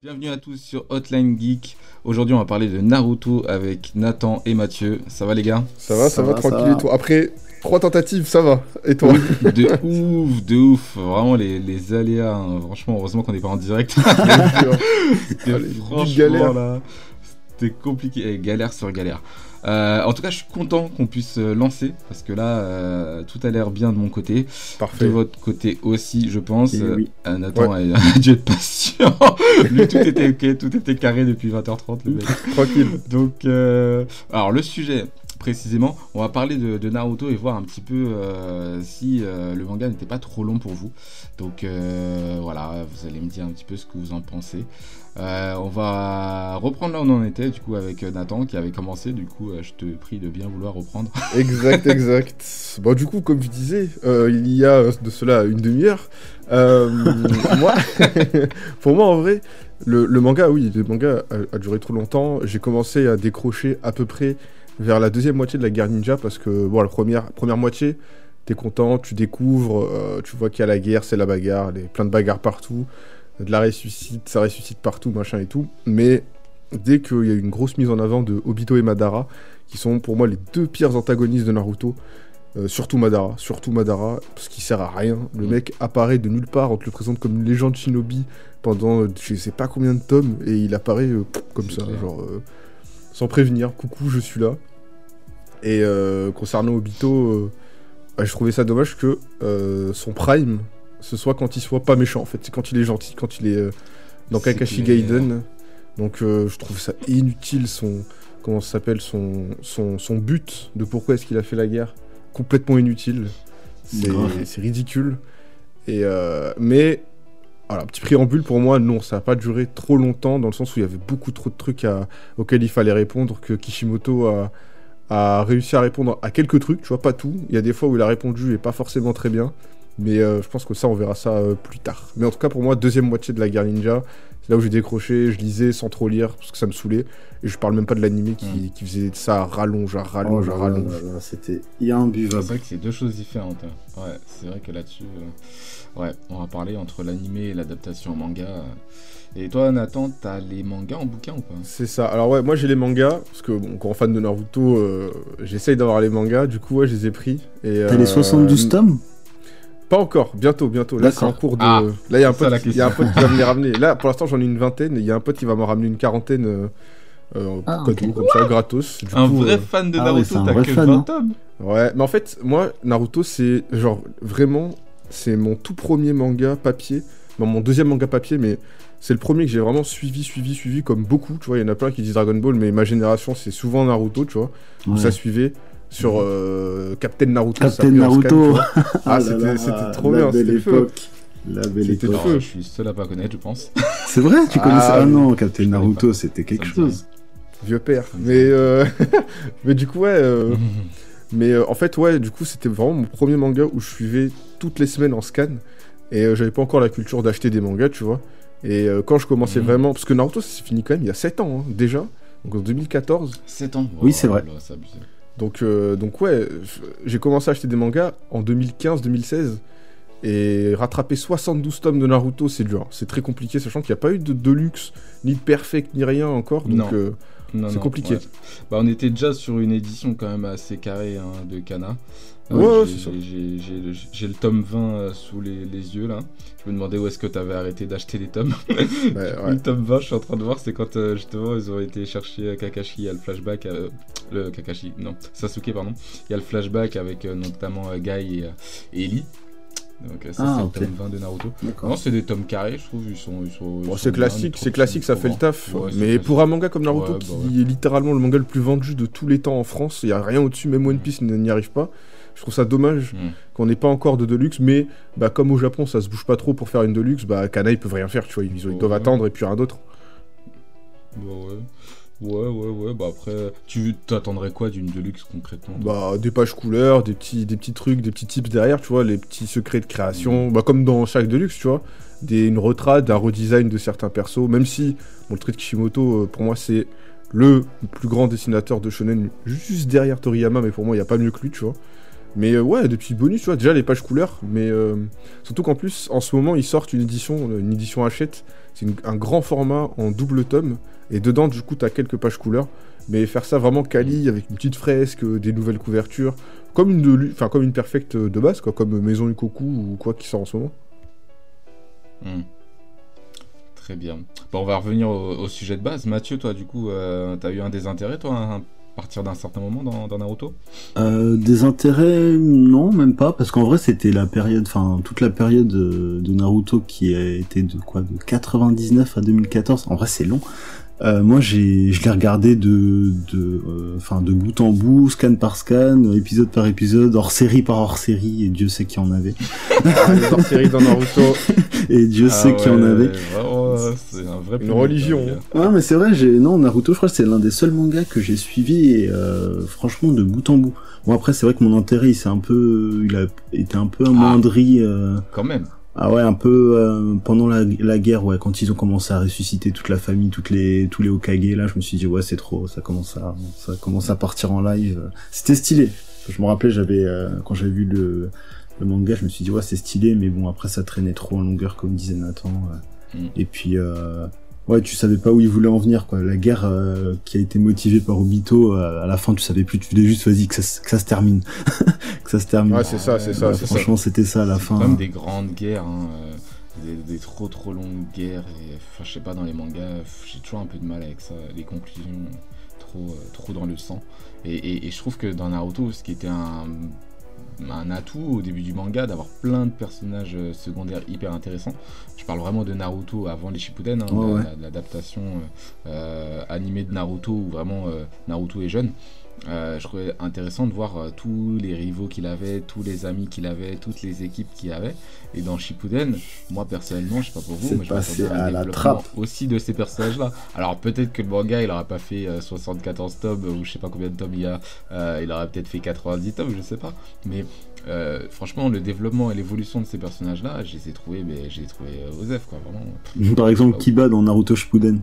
Bienvenue à tous sur Hotline Geek. Aujourd'hui, on va parler de Naruto avec Nathan et Mathieu. Ça va les gars? Ça va, ça, va, tranquille et toi? Après trois tentatives, ça va. Et toi De ouf, de ouf. Vraiment les, les aléas. hein. Franchement, heureusement qu'on n'est pas en direct. C'était galère. là, C'était compliqué. Eh, galère sur galère. Euh, en tout cas, je suis content qu'on puisse euh, lancer parce que là, euh, tout a l'air bien de mon côté. De Parfait. votre côté aussi, je pense. Oui. Euh, Nathan a, a dû être patient. Lui, tout était ok, tout était carré depuis 20h30, le mec. Tranquille. Donc, alors le sujet précisément, on va parler de, Naruto et voir un petit peu euh, si euh, le manga n'était pas trop long pour vous. Donc euh, voilà, vous allez me dire un petit peu ce que vous en pensez. On va reprendre là où on en était, du coup, avec Nathan qui avait commencé. Du coup, je te prie de bien vouloir reprendre. Exact, exact. Bon, du coup, comme je disais, il y a de cela une demi-heure, moi, pour moi, en vrai, le, manga, oui, le manga a duré trop longtemps. J'ai commencé à décrocher à peu près vers la deuxième moitié de la guerre ninja parce que, bon, la première, première moitié, t'es content, tu découvres, euh, tu vois qu'il y a la guerre, c'est la bagarre, les, plein de bagarres partout, de la ressuscite, ça ressuscite partout, machin et tout. Mais dès qu'il y a une grosse mise en avant de Obito et Madara, qui sont pour moi les deux pires antagonistes de Naruto. Euh, surtout Madara, surtout Madara, parce qu'il sert à rien. Le Mm. mec apparaît de nulle part, on te le présente comme une légende shinobi pendant euh, je sais pas combien de tomes, et il apparaît euh, comme ça, clair. genre euh, sans prévenir, coucou, je suis là. Et euh, concernant Obito, euh, bah, je trouvais ça dommage que euh, son prime, ce soit quand il soit pas méchant en fait, c'est quand il est gentil, quand il est dans Kakashi. Gaiden. Donc je trouve ça inutile son comment ça s'appelle son, son son but de pourquoi est-ce qu'il a fait la guerre complètement inutile. C'est ridicule. Et euh, mais voilà, petit préambule pour moi, non, ça n'a pas duré trop longtemps dans le sens où il y avait beaucoup trop de trucs auxquels il fallait répondre que Kishimoto a, réussi à répondre à quelques trucs, tu vois, pas tout. Il y a des fois où il a répondu et pas forcément très bien. Mais euh, je pense que ça, on verra ça euh, plus tard. Mais en tout cas, pour moi, deuxième moitié de la guerre ninja, là où j'ai décroché, je lisais sans trop lire, parce que ça me saulait. Et je parle même pas de l'animé qui, qui faisait ça à rallonge, à Oh rallonge, là à rallonge. C'était C'est imbuvable. vrai que c'est deux choses différentes. hein. Ouais, c'est vrai que là-dessus, euh, ouais, on va parler entre l'animé et l'adaptation en manga. euh. Et toi, Nathan, t'as les mangas en bouquin ou pas? C'est ça. Alors ouais, moi j'ai les mangas, parce que bon, grand fan de Naruto, euh, j'essaye d'avoir les mangas, du coup ouais, je les ai pris. et, T'as les euh, 72 tomes? Pas encore, bientôt, bientôt. Là c'est en cours de... Ah, là il y a un pote, la il y a un question. pote qui va me les ramener. Là pour l'instant j'en ai une vingtaine, et il y a un pote qui va m'en ramener une quarantaine euh, euh, Ah, cadeau, comme ça, gratos. Du Un coup, vrai euh, fan de ah ouais, Naruto, t'as vrai que fan, 20 hein. tomes Ouais, mais en fait, moi, Naruto, c'est genre vraiment, c'est mon tout premier manga papier. Bon, mon deuxième manga papier, mais c'est le premier que j'ai vraiment suivi, suivi, suivi, comme beaucoup. Tu vois, il y en a plein qui disent Dragon Ball, mais ma génération, c'est souvent Naruto, tu vois. où Ouais. Ça suivait sur euh, Captain Naruto. Captain scan, Naruto. Ah, là c'était- trop la bien, c'était feu. La belle C'était époque. Feu. Je suis seul à pas connaître, je pense. C'est vrai, tu Ah, connais ça Ah non, Captain Naruto, c'était quelque chose. Vieux père. Mais, euh, mais du coup, ouais. euh, Mais euh, en fait, ouais, du coup, c'était vraiment mon premier manga où je suivais toutes les semaines en scan. Et euh, j'avais pas encore la culture d'acheter des mangas, tu vois. Et euh, quand je commençais Mhm. vraiment. Parce que Naruto, ça s'est fini quand même il y a 7 ans, hein, déjà. Donc en 2014. 7 ans. Oui, c'est vrai. là, c'est abusé. Donc, euh, donc ouais, j'ai commencé à acheter des mangas en 2015-2016. Et rattraper 72 tomes de Naruto, c'est dur. C'est très compliqué, sachant qu'il n'y a pas eu de Deluxe, ni de Perfect, ni rien encore. Donc, euh, Non, C'est compliqué. ouais. Bah, on était déjà sur une édition quand même assez carrée hein, de Kana. Ouais, ouais, j'ai- le- le tome 20 euh, sous les, les yeux là. Je me demandais où est-ce que tu avais arrêté d'acheter les tomes. ouais. Le tome 20, je suis en train de voir, c'est quand euh, justement ils ont été chercher euh, Kakashi. Il y a le flashback. euh, le Kakashi, non, Sasuke, pardon. Il y a le flashback avec euh, notamment Guy et, et Ellie. Donc ça, Ah, c'est le tome 20 de Naruto. Non, c'est des tomes carrés, je trouve. Ils sont. Ils sont, Bon, c'est classique, c'est classique, ça fait le taf. Ouais, mais classique. pour un manga comme Naruto, Ouais, qui bah ouais. est littéralement le manga le plus vendu de tous les temps en France, il n'y a rien au-dessus, même One Piece n'y arrive pas. Je trouve ça dommage Mm. qu'on n'ait pas encore de Deluxe, mais bah, comme au Japon, ça se bouge pas trop pour faire une Deluxe, bah, Kana, ils peuvent rien faire, tu vois, ils, ils doivent attendre et puis rien d'autre. Bon, ouais. Ouais, ouais, ouais. Bah après, tu t'attendrais quoi d'une Deluxe concrètement Bah, des pages couleurs, des petits, des petits trucs, des petits tips derrière, tu vois, les petits secrets de création. Bah, comme dans chaque Deluxe, tu vois. Des, une retrade, un redesign de certains persos. Même si, bon, le trait de Kishimoto, euh, pour moi, c'est le plus grand dessinateur de shonen, juste derrière Toriyama, mais pour moi, il n'y a pas mieux que lui, tu vois. Mais euh, ouais, des petits bonus, tu vois, déjà les pages couleurs, mais euh, surtout qu'en plus, en ce moment, ils sortent une édition, une édition Hachette. C'est un grand format en double tome, et dedans, du coup, t'as quelques pages couleurs. Mais faire ça vraiment quali, avec une petite fresque, des nouvelles couvertures, comme une, enfin, comme une perfecte de base, quoi, comme Maison Ikoku ou quoi qui sort en ce moment. Hmm. Très bien. Bon, on va revenir au, sujet de base. Mathieu, toi, du coup, euh, t'as eu un désintérêt, toi, partir d'un certain moment dans, Naruto euh, Des intérêts, non, même pas, parce qu'en vrai, c'était la période, enfin, toute la période de, de Naruto qui a été de quoi De 99 à 2014. En vrai, c'est long. Euh, moi, j'ai, je l'ai regardé de, de, euh, enfin, de bout en bout, scan par scan, épisode par épisode, hors série par hors série, et Dieu sait qu'il y en avait. hors série dans Naruto. et Dieu sait qu'il y en avait. C'est un vrai une religion. Ouais, mais c'est vrai, j'ai, non, Naruto, je crois que c'est l'un des seuls mangas que j'ai suivi, et euh, franchement, de bout en bout. Bon, après, c'est vrai que mon intérêt, il s'est un peu, il a été un peu amoindri. Ah, quand même. Ah ouais, un peu euh, pendant la, la, guerre, ouais, quand ils ont commencé à ressusciter toute la famille, toutes les tous les Okage, là, je me suis dit ouais, c'est trop, ça commence à ça commence à partir en live. C'était stylé. Je me rappelais, j'avais euh, quand j'avais vu le le manga, je me suis dit ouais, c'est stylé, mais bon après ça traînait trop en longueur comme disait Nathan. Et puis euh, ouais, tu savais pas où il voulait en venir, quoi. La guerre euh, qui a été motivée par Obito, euh, à la fin, tu savais plus, tu voulais juste, vas-y, que ça, que ça se termine. que ça se termine. Ouais, c'est ça, c'est ça. franchement, c'était ça à la fin. Comme des grandes guerres, hein, des, des, trop trop longues guerres. Et, enfin, je sais pas, dans les mangas, j'ai toujours un peu de mal avec ça. Les conclusions, trop, trop dans le sang. Et, et, et je trouve que dans Naruto, ce qui était un un atout au début du manga d'avoir plein de personnages euh, secondaires hyper intéressants. Je parle vraiment de Naruto avant les Shippuden, hein, l'adaptation euh, euh, animée de Naruto où vraiment Naruto est jeune. Je trouvais intéressant de voir tous les rivaux qu'il avait, tous les amis qu'il avait, toutes les équipes qu'il avait. Et dans Shippuden, moi personnellement, je sais pas pour vous, mais je passé à la trappe aussi de ces personnages-là. Alors peut-être que le manga, il aurait pas fait 74 tomes ou je sais pas combien de tomes il y a, il aurait peut-être fait 90 tomes, je sais pas. Mais euh, franchement, le développement et l'évolution de ces personnages-là, je les ai trouvés, mais j'ai trouvé euh, Osef, quoi, vraiment. Par exemple, Kiba dans Naruto Shippuden.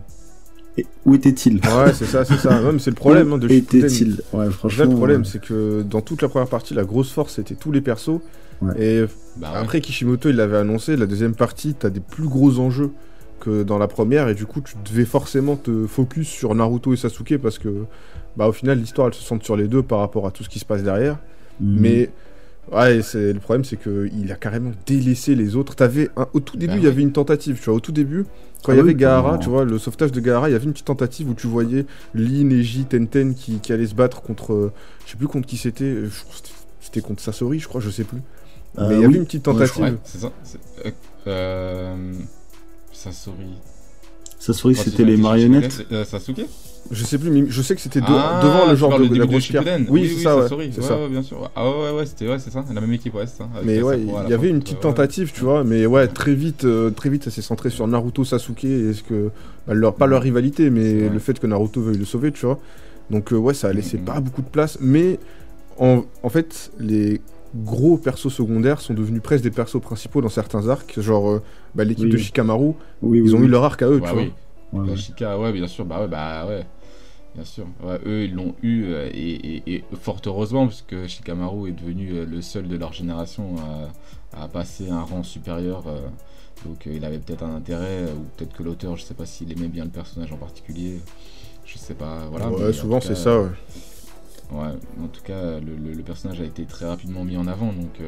Et où était-il Ouais, c'est ça, c'est ça. c'est le problème hein, de Shippuden. était-il Ouais, franchement. le problème, c'est que dans toute la première partie, la grosse force, c'était tous les persos. Et bah après, Kishimoto, il l'avait annoncé, la deuxième partie, t'as des plus gros enjeux que dans la première, et du coup, tu devais forcément te focus sur Naruto et Sasuke parce que, bah, au final, l'histoire, elle se centre sur les deux par rapport à tout ce qui se passe derrière. Mhm. Mais Ouais, c'est le problème, c'est qu'il a carrément délaissé les autres. T'avais au tout début, bah il y avait une tentative, tu vois, au tout début, quand il y ah avait Gaara, tu vois, le sauvetage de Gaara, il y avait une petite tentative où tu voyais Lin, Neji, Tenten qui, qui allaient se battre contre, je sais plus contre qui c'était, euh, c'était contre Sasori, je crois, je sais plus. Euh, Mais il y avait une petite tentative. c'est ça. Euh, Sasori. Sasori, c'était les marionnettes. Sasuke je sais plus, mais je sais que c'était ah, devant le genre de, de la grosse pierre. Oui, c'est ça, ouais, c'est ça. bien sûr. Ah ouais, ouais, c'était ouais, c'est ça, la même équipe, ouais, c'est ça. Mais ouais, il y avait une petite tentative, tu vois, mais ouais, très vite, euh, très vite, ça s'est centré sur Naruto, Sasuke, est-ce que bah, leur, pas leur rivalité, mais le fait que Naruto veuille le sauver, tu vois. Donc euh, ouais, ça a laissé pas beaucoup de place, mais en, en fait, les gros persos secondaires sont devenus presque des persos principaux dans certains arcs, genre euh, bah, l'équipe de Shikamaru, ils ont eu leur arc à eux, tu vois. Ouais, Shika, ouais, bien sûr, bah ouais, bah ouais. Bien sûr. eux, ils l'ont eu euh, et, fort heureusement, parce que Shikamaru est devenu euh, le seul de leur génération à, passer un rang supérieur. Euh, donc il avait peut-être un intérêt, ou peut-être que l'auteur, je sais pas s'il aimait bien le personnage en particulier. Je sais pas. Voilà. Ouais, souvent c'est ça. Ouais. ouais. en tout cas, le, personnage a été très rapidement mis en avant. Donc,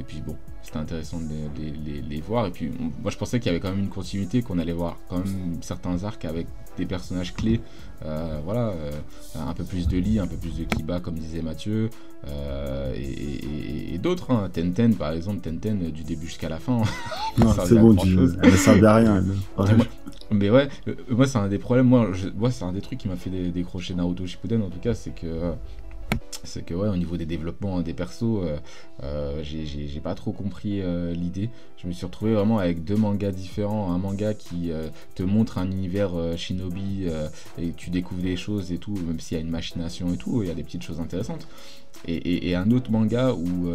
et puis bon, c'était intéressant de les, voir. Et puis moi je pensais qu'il y avait quand même une continuité, qu'on allait voir quand même certains arcs avec des personnages clés. Euh, voilà, euh, un peu plus de Lee, un peu plus de Kiba, comme disait Mathieu, euh, et, d'autres. Hein. Tenten, par exemple, Tenten du début jusqu'à la fin. non, c'est bon, tu... elle ne servait à rien. mais ouais, moi c'est un des problèmes, moi, moi c'est un des trucs qui m'a fait décrocher Naruto Shippuden en tout cas, c'est que c'est que ouais, au niveau des développements des persos, euh, euh, j'ai pas trop compris euh, l'idée. Je me suis retrouvé vraiment avec deux mangas différents. Un manga qui te montre un univers shinobi et tu découvres des choses et tout, même s'il y a une machination et tout, il y a des petites choses intéressantes. Et, un autre manga où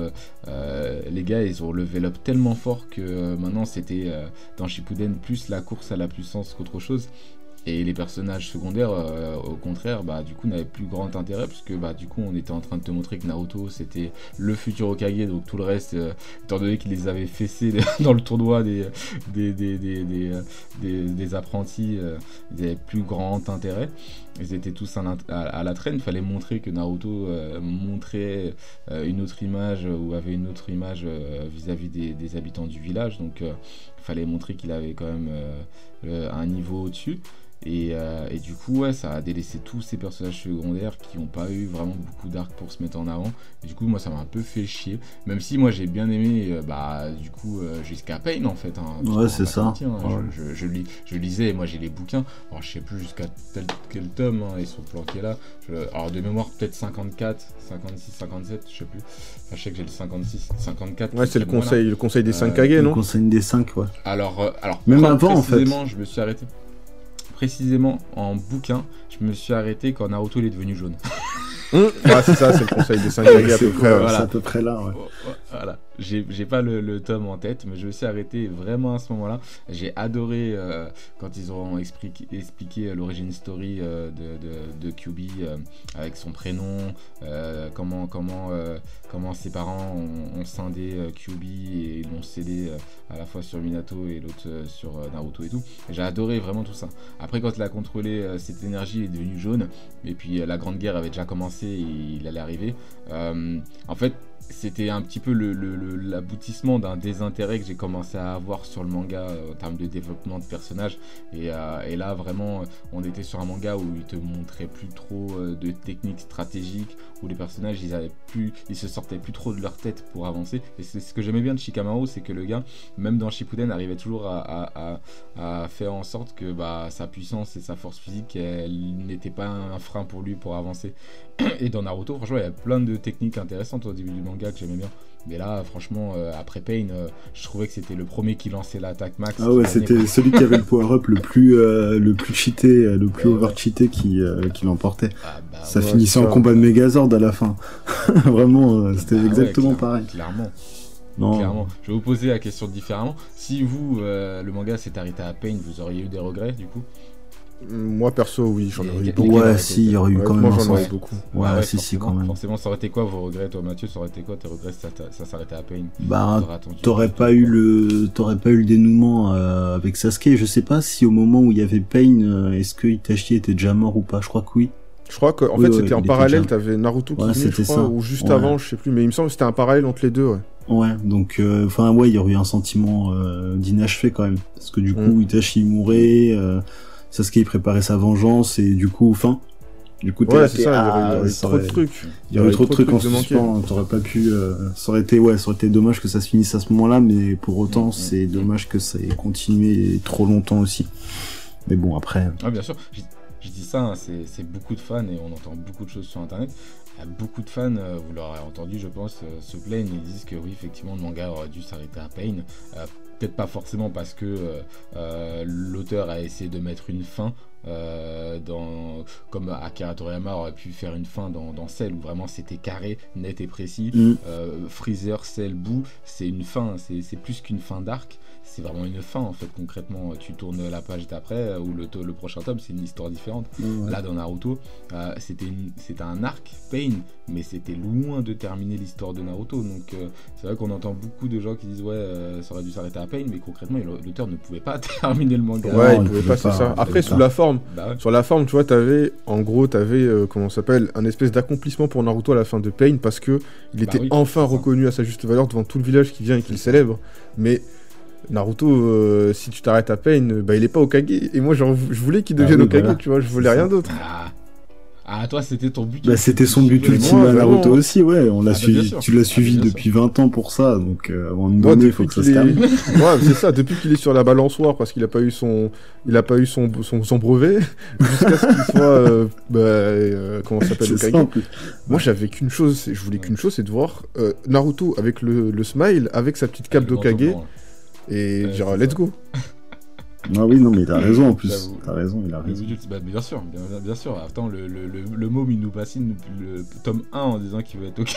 les gars ils ont levé up tellement fort que maintenant c'était dans Shippuden plus la course à la puissance qu'autre chose et les personnages secondaires, euh, au contraire, bah, du coup, n'avaient plus grand intérêt, puisque bah, du coup, on était en train de te montrer que Naruto, c'était le futur Okage, donc tout le reste, euh, étant donné qu'il les avait fessés dans le tournoi des, des, des, des, des apprentis, euh, ils n'avaient plus grand intérêt. Ils étaient tous à, la traîne, il fallait montrer que Naruto montrait une autre image, ou avait une autre image vis-à-vis des, habitants du village, donc il fallait montrer qu'il avait quand même un niveau au-dessus. Euh, et, du coup, ouais, ça a délaissé tous ces personnages secondaires qui n'ont pas eu vraiment beaucoup d'arc pour se mettre en avant. Et du coup, moi, ça m'a un peu fait chier. Même si moi, j'ai bien aimé, euh, bah, du coup, euh, jusqu'à Pain en fait. Hein, ouais, c'est ça. Hein. je, je, lis, je, lisais, moi, j'ai les bouquins. Alors, je sais plus jusqu'à tel quel tome hein, ils sont planqués là. alors, de mémoire, peut-être 54, 56, 57, je sais plus. Enfin, je sais que j'ai le 56, 54. Ouais, c'est le conseil, le conseil des 5 Kage, non? Le conseil des 5, ouais. Alors, alors même avant, en fait. je me suis arrêté précisément en bouquin, je me suis arrêté quand Naruto est devenu jaune. Ah, c'est ça, c'est le conseil des 5 à peu près. Voilà. à peu près là, ouais. Voilà j'ai pas le, tome en tête, mais je me suis arrêté vraiment à ce moment-là. J'ai adoré euh, quand ils ont expliqué, expliqué l'origine story euh, de, de, QB euh, avec son prénom, comment, comment, comment ses parents ont, scindé QB et l'ont cédé à la fois sur Minato et l'autre sur Naruto et tout. J'ai adoré vraiment tout ça. Après, quand il a contrôlé cette énergie, il est devenu jaune, et puis la Grande Guerre avait déjà commencé et il allait arriver. en fait, c'était un petit peu l'aboutissement d'un désintérêt que j'ai commencé à avoir sur le manga euh, en termes de développement de personnages. Et, euh, là, vraiment, on était sur un manga où il te montrait plus trop euh, de techniques stratégiques, où les personnages, ils, avaient plus, ils se sortaient plus trop de leur tête pour avancer. Et c'est ce que j'aimais bien de Shikamaru, c'est que le gars, même dans Shippuden, arrivait toujours à, faire en sorte que bah, sa puissance et sa force physique, n'étaient pas un frein pour lui pour avancer. Et dans Naruto, franchement, il y a plein de techniques intéressantes au début du manga que j'aimais bien. Mais là, franchement, euh, après Pain, euh, je trouvais que c'était le premier qui lançait l'attaque max. Ah ouais, c'était celui qui avait le power-up le plus euh, le plus cheaté, le plus over-cheaté qui, qui l'emportait. Ah, bah ça finissait en combat de Megazord à la fin. Vraiment, c'était ah exactement pareil. Clairement. Non. Clairement. Je vais vous poser la question différemment. Si vous, le manga s'est arrêté à Pain, vous auriez eu des regrets du coup? Moi perso, oui, j'en aurais eu beaucoup. Ouais, si, il y aurait eu quand même Moi, j'en aurais beaucoup. Ouais, si, si, quand même. Forcément, ça aurait été quoi vos regrets, toi, Mathieu? Ça aurait été quoi tes regrets? Ça, ça s'arrêtait à peine. Bah, t'aurais pas eu le, t'aurais pas eu le dénouement euh, avec Sasuke. Je sais pas si au moment où il y avait Pain, euh, est-ce que Itachi était déjà mort ou pas. Je crois que oui. Je crois qu'en fait, c'était en parallèle. T'avais Naruto qui venait, je crois, ça. ou juste avant, je sais plus. Mais il me semble que c'était un parallèle entre les deux, ouais. Ouais, donc euh, enfin ouais, il y aurait eu un sentiment d'inachevé quand même, parce que du mm. coup Itachi mourait, Sasuke préparait sa vengeance et du coup, fin. Du coup, ouais, c'est ça, il y aurait, trop de trucs. Il y aurait trop de trucs en suspens, t'aurais pas pu, euh, ça aurait été, ouais, ça aurait été dommage que ça se finisse à ce moment-là, mais pour autant, mm, mm, c'est mm. dommage que ça ait continué trop longtemps aussi. Mais bon, après. Ah, bien sûr. Je dis ça, hein, c'est beaucoup de fans et on entend beaucoup de choses sur internet. beaucoup de fans, euh, vous l'aurez entendu, je pense, euh, se plaignent et disent que oui, effectivement, le manga aurait dû s'arrêter à Pain peut-être pas forcément parce que euh, euh, l'auteur a essayé de mettre une fin euh, dans, comme Akira Toriyama aurait pu faire une fin dans, dans Cell où vraiment c'était carré, net et précis. Mm. Freezer, Cell, Boo, c'est une fin, c'est plus qu'une fin d'arc c'est vraiment une fin en fait concrètement. Tu tournes la page d'après ou le, le prochain tome c'est une histoire différente. Là dans Naruto euh, c'était un arc Pain mais c'était loin de terminer l'histoire de Naruto. Donc euh, c'est vrai qu'on entend beaucoup de gens qui disent ouais euh, ça aurait dû s'arrêter à Pain mais concrètement l'auteur ne pouvait pas terminer le manga. Ouais il, pouvait, pas, c'est ça. après sous la forme. Bah sur la forme tu vois t'avais en gros t'avais comment s'appelle un espèce d'accomplissement pour Naruto à la fin de Pain parce que il bah était enfin reconnu à sa juste valeur devant tout le village qui vient et qui le célèbre. Mais Naruto, euh, si tu t'arrêtes à peine, bah il est pas Okage. Et moi, genre, je voulais qu'il devienne ah Okage, tu vois, je voulais rien d'autre. Ah. Ah, toi, c'était ton but. Bah, c'était son but ultime moi, à Naruto vraiment. aussi, ouais. On l'a Ah, bah, suivi, tu l'as suivi depuis 20 ans pour ça, donc euh, avant de Moi, donner, il faut que ça se qu'il est- termine. Ouais, c'est ça. Depuis qu'il est sur la balançoire parce qu'il a pas eu son, il a pas eu son son, son brevet jusqu'à ce qu'il soit, euh, bah, euh, comment ça s'appelle le C'est Kage. simple. Moi, j'avais qu'une chose, c'est- je voulais qu'une chose, c'est de voir euh, Naruto avec le, le smile, avec sa petite cape d'Okage et dire let's go. Ah oui, non, mais t'as raison en plus. T'as raison, il a raison. Bah, bien sûr, bien, sûr. Attends, le, le, le, le môme, il nous bassine depuis le tome 1 en disant qu'il veut être Okage.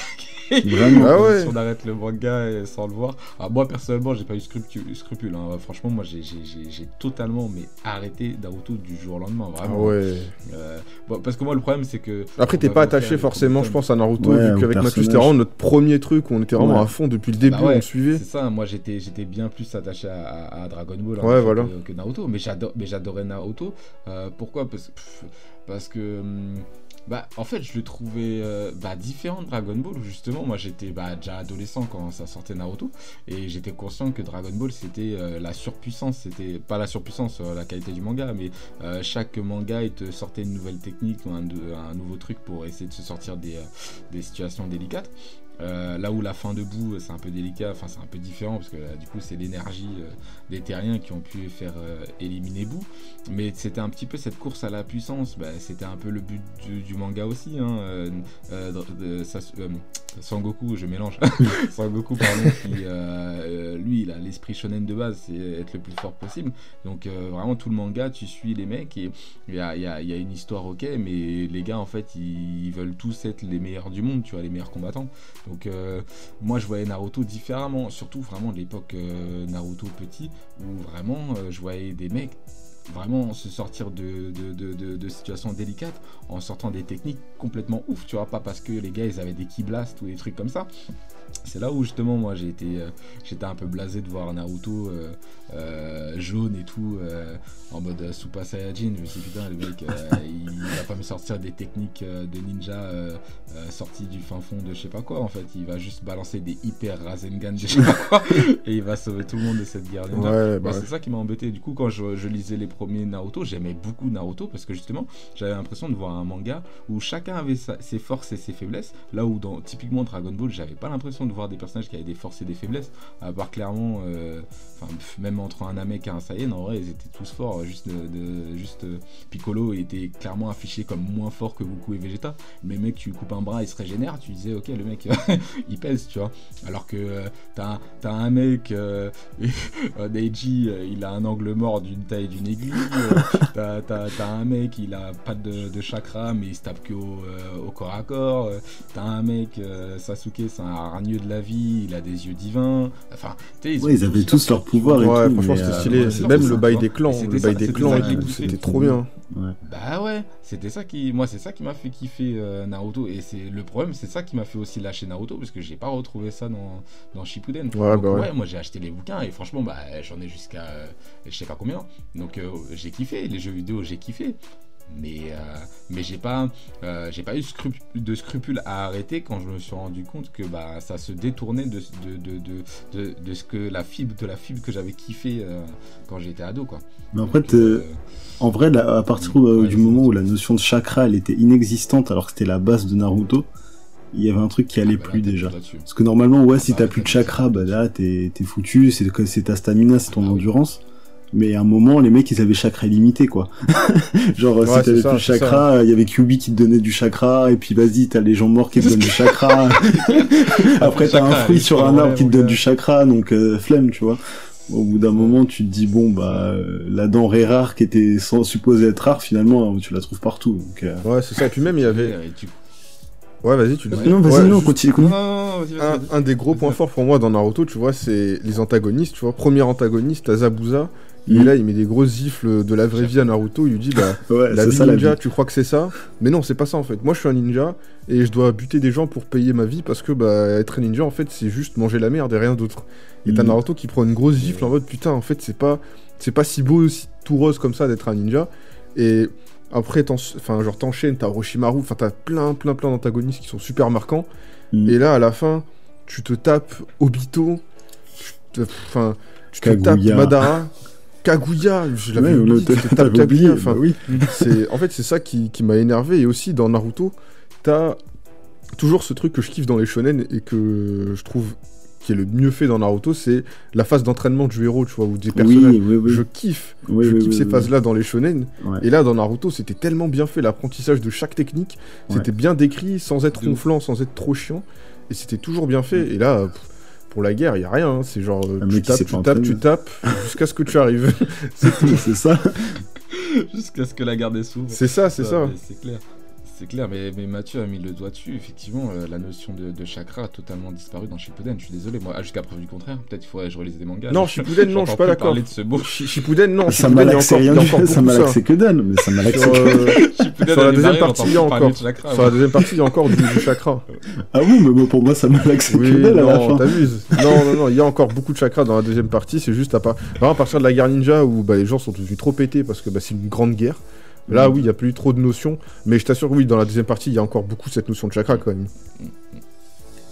Vraiment. Ah ouais. Si on arrête le manga et- sans le voir. Ah, moi, personnellement, j'ai pas eu scrupu- scrupule. hein. Franchement, moi, j'ai- j'ai j'ai- j'ai totalement mais arrêté Naruto du jour au lendemain. Ah Vraiment. ouais. Euh, bon, parce que moi, le problème, c'est que. Après, t'es pas attaché forcément, je pense, à Naruto, Ouais, vu qu'avec Mathieu, c'était notre premier truc où on était vraiment Ouais. à fond depuis le début, Bah ouais, on suivait. C'est ça, moi j'étais j'étais bien plus attaché à, à- à Dragon Ball en Ouais, voilà. que, que Naruto, mais j'adorais Naruto. Euh, pourquoi? Parce, que hum, bah en fait je le trouvais euh, bah, différent de Dragon Ball justement moi j'étais bah, déjà adolescent quand ça sortait Naruto et j'étais conscient que Dragon Ball c'était euh, la surpuissance, c'était pas la surpuissance, la qualité du manga, mais chaque manga il te sortait une nouvelle technique ou un, un nouveau truc pour essayer de se sortir des, des situations délicates. Euh, là où la fin debout c'est un peu délicat, enfin c'est un peu différent parce que là, du coup c'est l'énergie euh, des terriens qui ont pu faire euh, éliminer Boo. Mais c'était un petit peu cette course à la puissance, bah, c'était un peu le but du, du manga aussi. Hein, Sangoku, je mélange. Sangoku, pardon, euh, euh, lui il a l'esprit shonen de base, c'est être le plus fort possible. Donc euh, vraiment tout le manga, tu suis les mecs et il y a, une histoire ok, mais les gars en fait ils, veulent tous être les meilleurs du monde, tu vois, les meilleurs combattants. Donc moi je voyais Naruto différemment, surtout vraiment de l'époque Naruto petit, où vraiment je voyais des mecs vraiment se sortir de, de, de- situations délicates en sortant des techniques complètement ouf, tu vois, pas parce que les gars ils avaient des ki blast ou des trucs comme ça. C'est là où justement moi j'ai été euh, j'étais un peu blasé de voir Naruto euh, euh, jaune et tout euh, en mode euh, Super Saiyajin. Je me suis dit putain le mec il, va pas me sortir des techniques de ninja sorties du fin fond de je sais pas quoi en fait. Il va juste balancer des hyper Rasengan de je sais pas quoi et il va sauver tout le monde de cette guerre ninja. Ouais, Moi, bah, c'est ça qui m'a embêté. Du coup, quand je, je lisais les premiers Naruto, j'aimais beaucoup Naruto parce que justement, j'avais l'impression de voir un manga où chacun avait sa- ses forces et ses faiblesses. Là où, dans typiquement Dragon Ball, j'avais pas l'impression de voir des personnages qui avaient des forces et des faiblesses. À part clairement, enfin, même entre un Namek et un Saiyan, en vrai, ils étaient tous forts. Juste, de, de- juste euh, Piccolo était clairement affiché comme moins fort que Goku et Vegeta. Mais mec, tu lui coupes un bras, il se régénère. Tu disais, ok, le mec, il pèse, tu vois. Alors que euh, t'as un- t'as un mec. euh, Neji, euh, il a un angle mort d'une taille d'une aiguille. euh, t'as, t'as- t'as un mec, il a pas de, de chakra, mais il se tape que au, euh, au corps à corps. t'as un mec, euh, Sasuke, c'est un hargneux de la vie, il a des yeux divins. Enfin, tu sais, ils, Ouais, ont ils avaient tous tous leur pouvoir et ouais, franchement, c'était euh, stylé. Même le bail des clans, le bail des clans et tout, c'était trop bien. ouais. Bah ouais, c'était ça qui, moi c'est ça qui m'a fait kiffer euh, Naruto et c'est le problème, c'est ça qui m'a fait aussi lâcher Naruto parce que j'ai pas retrouvé ça dans dans Shippuden. Ouais, Donc, bah ouais. moi j'ai acheté les bouquins et franchement bah j'en ai jusqu'à euh, je sais pas combien. Donc euh, j'ai kiffé les jeux vidéo, j'ai kiffé. Mais, euh, mais j'ai pas, euh, j'ai pas eu de scrupules à arrêter quand je me suis rendu compte que bah, ça se détournait de, de, de, de, de, de ce que la fibre, de la fibre que j'avais kiffé euh, quand j'étais ado. Quoi. Mais en fait, Donc, En vrai, à partir du moment où la notion de chakra elle était inexistante alors que c'était la base de Naruto, il y avait un truc qui allait ah, bah là, plus déjà. Parce que normalement, ouais, si bah, t'as plus de chakra, bah là, t'es foutu, c'est ta stamina, c'est ton endurance. Mais à un moment, les mecs, ils avaient chakra illimité, quoi. Genre, Ouais, si t'avais plus de chakra, il y avait Kyubi qui te donnait du chakra, et puis vas-y, t'as les gens morts qui te donnent du chakra. Après, t'as un fruit sur un arbre qui te donne du chakra, donc euh, flemme, tu vois. Au bout d'un moment, tu te dis, bon, bah, euh, la denrée rare qui était sans, supposée être rare, finalement, tu la trouves partout. Donc, euh, Ouais, c'est ça. Et puis même, il y avait. Ouais, vas-y, tu dis. Non, vas-y, Ouais, non, juste- continue, Non, continue. non, non, un, un des gros points forts pour moi dans Naruto, tu vois, c'est les antagonistes, tu vois. Premier antagoniste, t'as Est Mhm. là, il met des grosses gifles de la vraie vie à Naruto. Il lui dit, bah, Ouais, la c'est vie ça, la ninja, vie. tu crois que c'est ça? Mais non, c'est pas ça en fait. Moi, je suis un ninja et je dois buter des gens pour payer ma vie parce que bah, être un ninja, en fait, c'est juste manger la merde et rien d'autre. Et t'as Mhm. Naruto qui prend une grosse gifle en mode putain, en fait, c'est pas, c'est pas si beau, si tout rose comme ça d'être un ninja. Et après, enfin, genre t'enchaînes, t'as Orochimaru, enfin, t'as plein, plein, plein d'antagonistes qui sont super marquants. Mhm. Et là, à la fin, tu te tapes Obito, tu te- enfin, tu te tapes Madara, Kaguya, je l'avais Ouais, oublié, Kaguya, enfin, bah oui. c'est en fait c'est ça qui, qui m'a énervé et aussi dans Naruto t'as toujours ce truc que je kiffe dans les shonen et que je trouve qui est le mieux fait dans Naruto c'est la phase d'entraînement du héros tu vois ou des personnages Oui, oui, oui. je kiffe Oui, je oui, kiffe oui, ces oui. phases là dans les shonen Ouais. et là dans Naruto c'était tellement bien fait l'apprentissage de chaque technique Ouais. c'était bien décrit sans être De ouf. ronflant sans être trop chiant et c'était toujours bien fait et là pff, pour la guerre, il y a rien, hein. c'est genre euh, tu tapes, tu tapes, tu tapes jusqu'à ce que tu arrives. c'est ça. Jusqu'à ce que la garde s'ouvre. c'est ça, c'est ça. C'est clair. C'est clair, mais, mais Mathieu a mis le doigt dessus. Effectivement, euh, la notion de, de chakra a totalement disparu dans Shippuden. Je suis désolé, moi, ah, jusqu'à preuve du contraire. Peut-être qu'il faudrait que je relise des mangas. Non, Je- Shippuden, non, je suis pas d'accord. parler de ce mot. Shippuden, non, Ça Shippuden, il y a malaxe encore, il y a rien, ça beaucoup malaxe ça. que dalle, mais ça malaxe Sur, que euh, Shippuden Sur la deuxième partie, il y a encore. de chakra, sur la ouais. deuxième partie, il y a encore du, du chakra. Ah oui, mais pour moi, ça malaxe Oui, que dalle à la fin. t'abuses. Non, non, non, il y a encore beaucoup de chakra dans la deuxième partie. C'est juste à, part... à partir de la guerre ninja où bah, les gens sont devenus trop pétés parce que bah, c'est une grande guerre. Là, oui, il n'y a plus trop de notions. Mais je t'assure oui, dans la deuxième partie, il y a encore beaucoup cette notion de chakra quand même.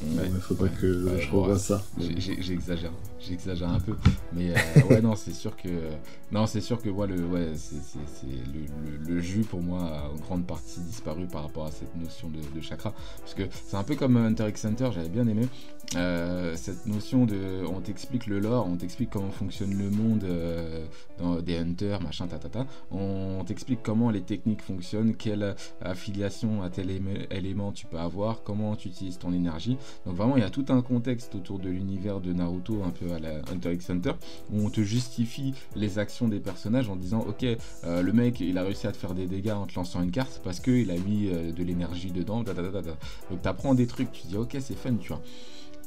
Ouais, Ouais, faudrait que ouais, je revoie ouais. ça. J'exagère, j'exagère un peu, mais euh, ouais non c'est sûr que non c'est sûr que ouais, le ouais c'est le, le- le jus pour moi a en grande partie disparu par rapport à cette notion de, de chakra. Parce que c'est un peu comme Hunter x Hunter j'avais bien aimé. Euh, cette notion de on t'explique le lore on t'explique comment fonctionne le monde euh, dans des hunters machin tatata on t'explique comment les techniques fonctionnent quelle affiliation à tel éme- élément tu peux avoir comment tu utilises ton énergie donc vraiment, il y a tout un contexte autour de l'univers de Naruto, un peu à la Hunter x Hunter, où on te justifie les actions des personnages en disant, ok, euh, le mec, il a réussi à te faire des dégâts en te lançant une carte parce qu'il a mis euh, de l'énergie dedans. da, da, da, da, da. Donc t'apprends des trucs, tu dis, ok, c'est fun, tu vois.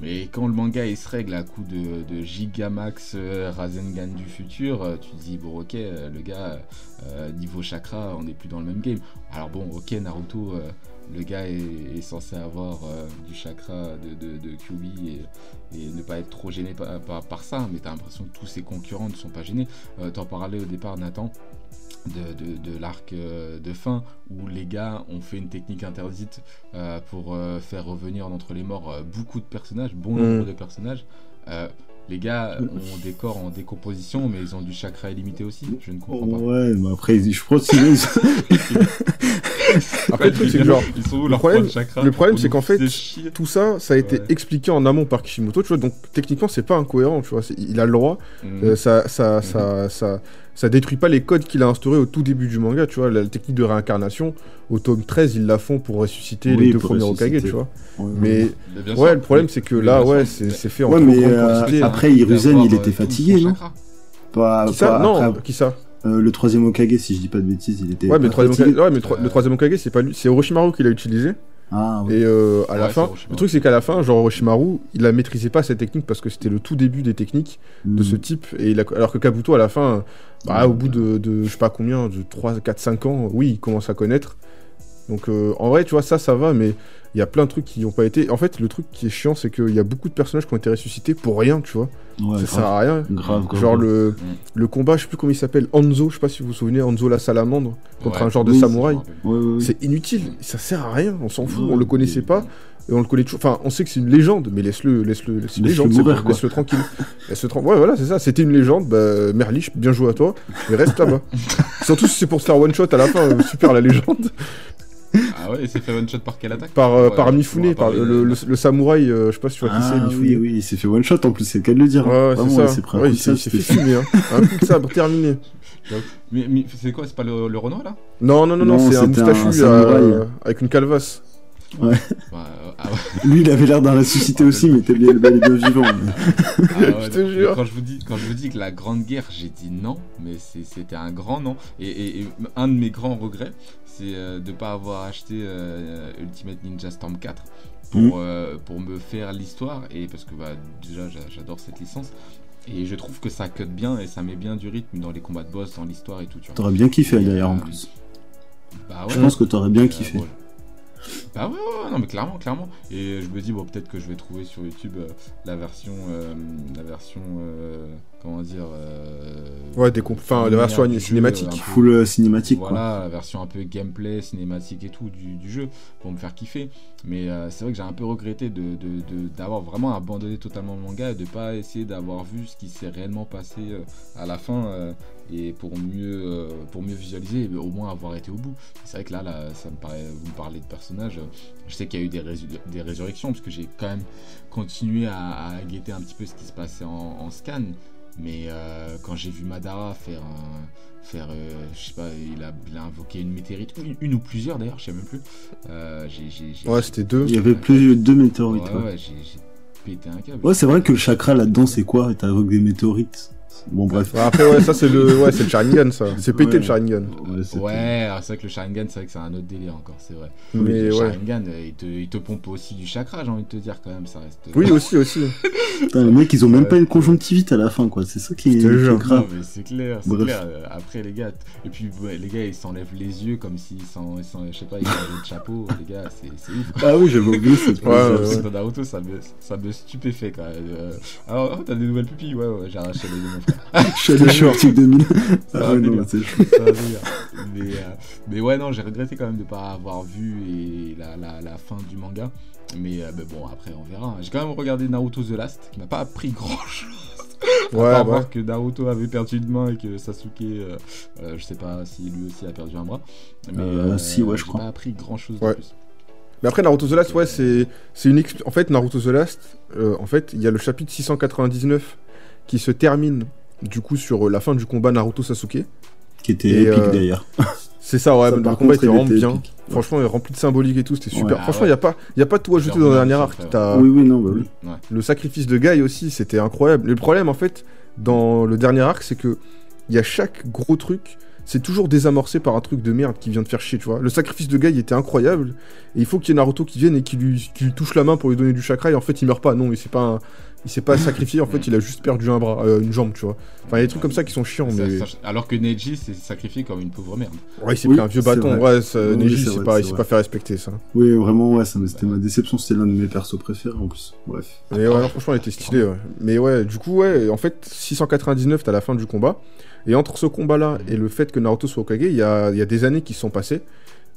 Mais quand le manga il se règle à coup de, de Gigamax euh, Rasengan du futur, euh, tu te dis bon ok le gars euh, niveau chakra on n'est plus dans le même game. Alors bon ok Naruto euh, le gars est, est censé avoir euh, du chakra de, de, et, et ne pas être trop gêné par, par, par ça, mais t'as l'impression que tous ses concurrents ne sont pas gênés. T'en parlais au départ Nathan de, de, de l'arc de fin où les gars ont fait une technique interdite pour faire revenir d'entre les morts beaucoup de personnages, bon Mm. nombre de personnages. Les gars ont des corps en décomposition, mais ils ont du chakra illimité aussi. Je ne comprends pas. Ouais, mais après, je pense qu'ils Après, le truc, c'est que genre, ils sont où le problème- chakra le problème, c'est qu'en fait, tout ça, ça a été Ouais. expliqué en amont par Kishimoto, tu vois, donc techniquement, c'est pas incohérent, tu vois, il a le droit, Mhm. euh, ça, ça, ça, ça, ça détruit pas les codes qu'il a instaurés au tout début du manga, tu vois, la, la technique de réincarnation, au tome 13, ils la font pour ressusciter Oui, les deux premiers. Hokage, tu vois, Ouais, mais ouais, sûr, le problème, c'est que là, ouais, c'est fait en Ouais, mais, euh, quantité. après, Hiruzen, il était fatigué, non pas, Qui ça pas- Non, après, qui ça euh, le troisième Okage, si je dis pas de bêtises, il était. Ouais, mais, le pas troisième fatigué. Ouais, mais le tro- Euh, le troisième Hokage, c'est pas lui, c'est Orochimaru qui l'a utilisé. Ah. Et euh, à la Ouais, fin, le truc c'est qu'à la fin, genre Orochimaru, il la maîtrisait pas cette technique parce que c'était le tout début des techniques de ce type. Et il a- alors que Kabuto, à la fin, bah, Ouais. au bout de, de je sais pas combien, de 3, 4, 5 ans, oui, il commence à connaître. Donc euh, en vrai, tu vois, ça, ça va, mais il y a plein de trucs qui n'ont pas été. En fait, le truc qui est chiant, c'est qu'il y a beaucoup de personnages qui ont été ressuscités pour rien, tu vois. Ouais, ça sert à rien. grave, grave. Genre le, le combat, je sais plus comment il s'appelle, Hanzo, je sais pas si vous vous souvenez, Hanzo la salamandre, contre Ouais. un genre de samouraï. C'est inutile, ça sert à rien, on s'en fout, on le connaissait pas, et on le connaît toujours. Enfin, on sait que c'est une légende, mais laisse-le, laisse-le, Laisse-le bon, quoi. laisse-le tranquille. Ouais, voilà, c'est ça, c'était une légende, bah, Merlich, bien joué à toi, et reste là-bas. Surtout si c'est pour se faire one shot à la fin, euh, super la légende. Ah ouais, il s'est fait one shot par quelle attaque Par, euh, Ouais, par Mifune, par le, le, le samouraï, euh, je sais pas si tu vois qui c'est, Ah, Mifune. oui, oui, il s'est fait one shot en plus, c'est le cas de le dire. Ouais, c'est il ça. un Ouais, coup il de s'est fait fumer, hein. Un coup de sabre, terminé. Mais, mais c'est quoi C'est pas le, le Renoir là? Non, non, non, non, Non, c'est un un moustachu euh, avec une calvasse. Bah, euh, ah ouais. Lui, il avait l'air d'un ressuscité aussi, mais t'es bien le bel et bien vivant. Ah ouais, Je te mais jure. Quand je vous dis, quand je vous dis que la Grande Guerre, j'ai dit non, mais c'était un grand non. Et, et- et un de mes grands regrets, c'est euh, de ne pas avoir acheté euh, Ultimate Ninja Storm 4 pour, Mhm. euh, pour me faire l'histoire. Et parce que bah, déjà, j'a- j'adore cette licence. Et je trouve que ça cut bien et ça met bien du rythme dans les combats de boss, dans l'histoire et tout. Tu vois. T'aurais bien kiffé d'ailleurs en plus. Bah ouais. Je pense que t'aurais bien Euh, kiffé. Ah ouais, ouais, non mais clairement, clairement. Et je me dis bon peut-être que je vais trouver sur YouTube euh, la version, euh, la version, euh, comment dire. euh, Ouais, des enfin, la version jeu, cinématique. peu- Full euh, cinématique, quoi. Voilà, la version un peu gameplay, cinématique et tout du, du jeu pour me faire kiffer. Mais euh, c'est vrai que j'ai un peu regretté de, d'avoir vraiment abandonné totalement le manga et de pas essayer d'avoir vu ce qui s'est réellement passé euh, à la fin euh, et pour mieux, euh, pour mieux visualiser et au moins avoir été au bout. C'est vrai que là, là ça me paraît, vous me parlez de personnages. Je sais qu'il y a eu des, des résurrections parce que j'ai quand même continué à, à guetter un petit peu ce qui se passait en, en scan. Mais euh, quand j'ai vu Madara faire un, faire, euh, je sais pas, il a, il a invoqué une météorite, une, une ou plusieurs d'ailleurs, je sais même plus. Euh, Ouais, c'était deux. Il y avait plus deux météorites. Ouais, ouais, j'ai, j'ai pété un câble. Ouais, c'est vrai que le chakra là-dedans, c'est quoi? T'invoques des météorites. Bon, bref. Ouais, après, ouais, ça, c'est le, ouais, c'est le Sharingan, ça. C'est pété Ouais. le Sharingan. Ouais, Ouais, alors c'est vrai que le Sharingan, c'est vrai que c'est un autre délire encore, c'est vrai. Mais le ouais. Sharingan, euh, il te, il te pompe aussi du chakra, j'ai envie de te dire quand même, ça reste. Oui, aussi, aussi. Putain, les mecs, ils ont même pas une conjonctivite à la fin, quoi. C'est ça qui est, grave. mais c'est clair, c'est clair. Euh, Après, les gars, et puis ouais, les gars, ils s'enlèvent les yeux comme s'ils s'en, je sais pas, ils enlèvent le chapeau. Les gars, c'est, c'est ouf. Ah oui, j'avais oublié cette Ouais, Naruto, ça me, ça me stupéfait quand même. Euh, alors, t'as des nouvelles pupilles Ouais, ouais, j'ai arraché les chez Arctic 2000. C'est Ah ouais, non, c'est chaud. Mais, euh, mais ouais, non, j'ai regretté quand même de pas avoir vu et la, la, la fin du manga. Mais, euh, mais bon, après, on verra. J'ai quand même regardé Naruto The Last, qui m'a pas appris grand chose. Ouais, à part ouais. voir que Naruto avait perdu une main et que Sasuke, euh, euh, je sais pas si lui aussi a perdu un bras. Mais Euh, si, ouais, je crois. pas appris grand chose Ouais. de plus. Mais après, Naruto The Last, ouais, c'est, une En fait, Naruto The Last, en fait, il y a le chapitre 699 qui se termine, du coup, sur la fin du combat Naruto-Sasuke. Qui était Et, épique euh, d'ailleurs. C'est ça, ouais, Ça, le par combat était vraiment était bien. épique. Franchement, il est rempli de symbolique et tout, c'était super. Ouais, Franchement, ouais. il n'y a, pas- y a pas tout ajouté dans le dernier arc. Oui, oui, non, bah oui. le sacrifice de Guy aussi, c'était incroyable. Le problème, en fait, dans le dernier arc, c'est que il y a chaque gros truc, c'est toujours désamorcé par un truc de merde qui vient de faire chier, tu vois. Le sacrifice de Guy était incroyable, et il faut qu'il y ait Naruto qui vienne et qui lui, qui lui touche la main pour lui donner du chakra, et en fait, il meurt pas. Non, il s'est pas, un- il s'est pas sacrifié, en fait, il a juste perdu un bras, euh, une jambe, tu vois. Enfin, il y a des trucs comme ça qui sont chiants, Ça- mais. ça- alors que Neji s'est sacrifié comme une pauvre merde. Ouais, il s'est Oui, pris un vieux bâton. vrai. Ouais, ça, Oui, Neji, s'est vrai, pas, pas fait respecter, ça. Oui, vraiment, ouais, c'était ma déception. C'était l'un de mes persos préférés en plus. Bref. Mais ouais, non, franchement, il était stylé, ouais. Mais ouais, du coup, ouais, en fait, 699, t'as la fin du combat. Et entre ce combat-là et le fait que Naruto soit Okage, il y a, il y a des années qui se sont passées.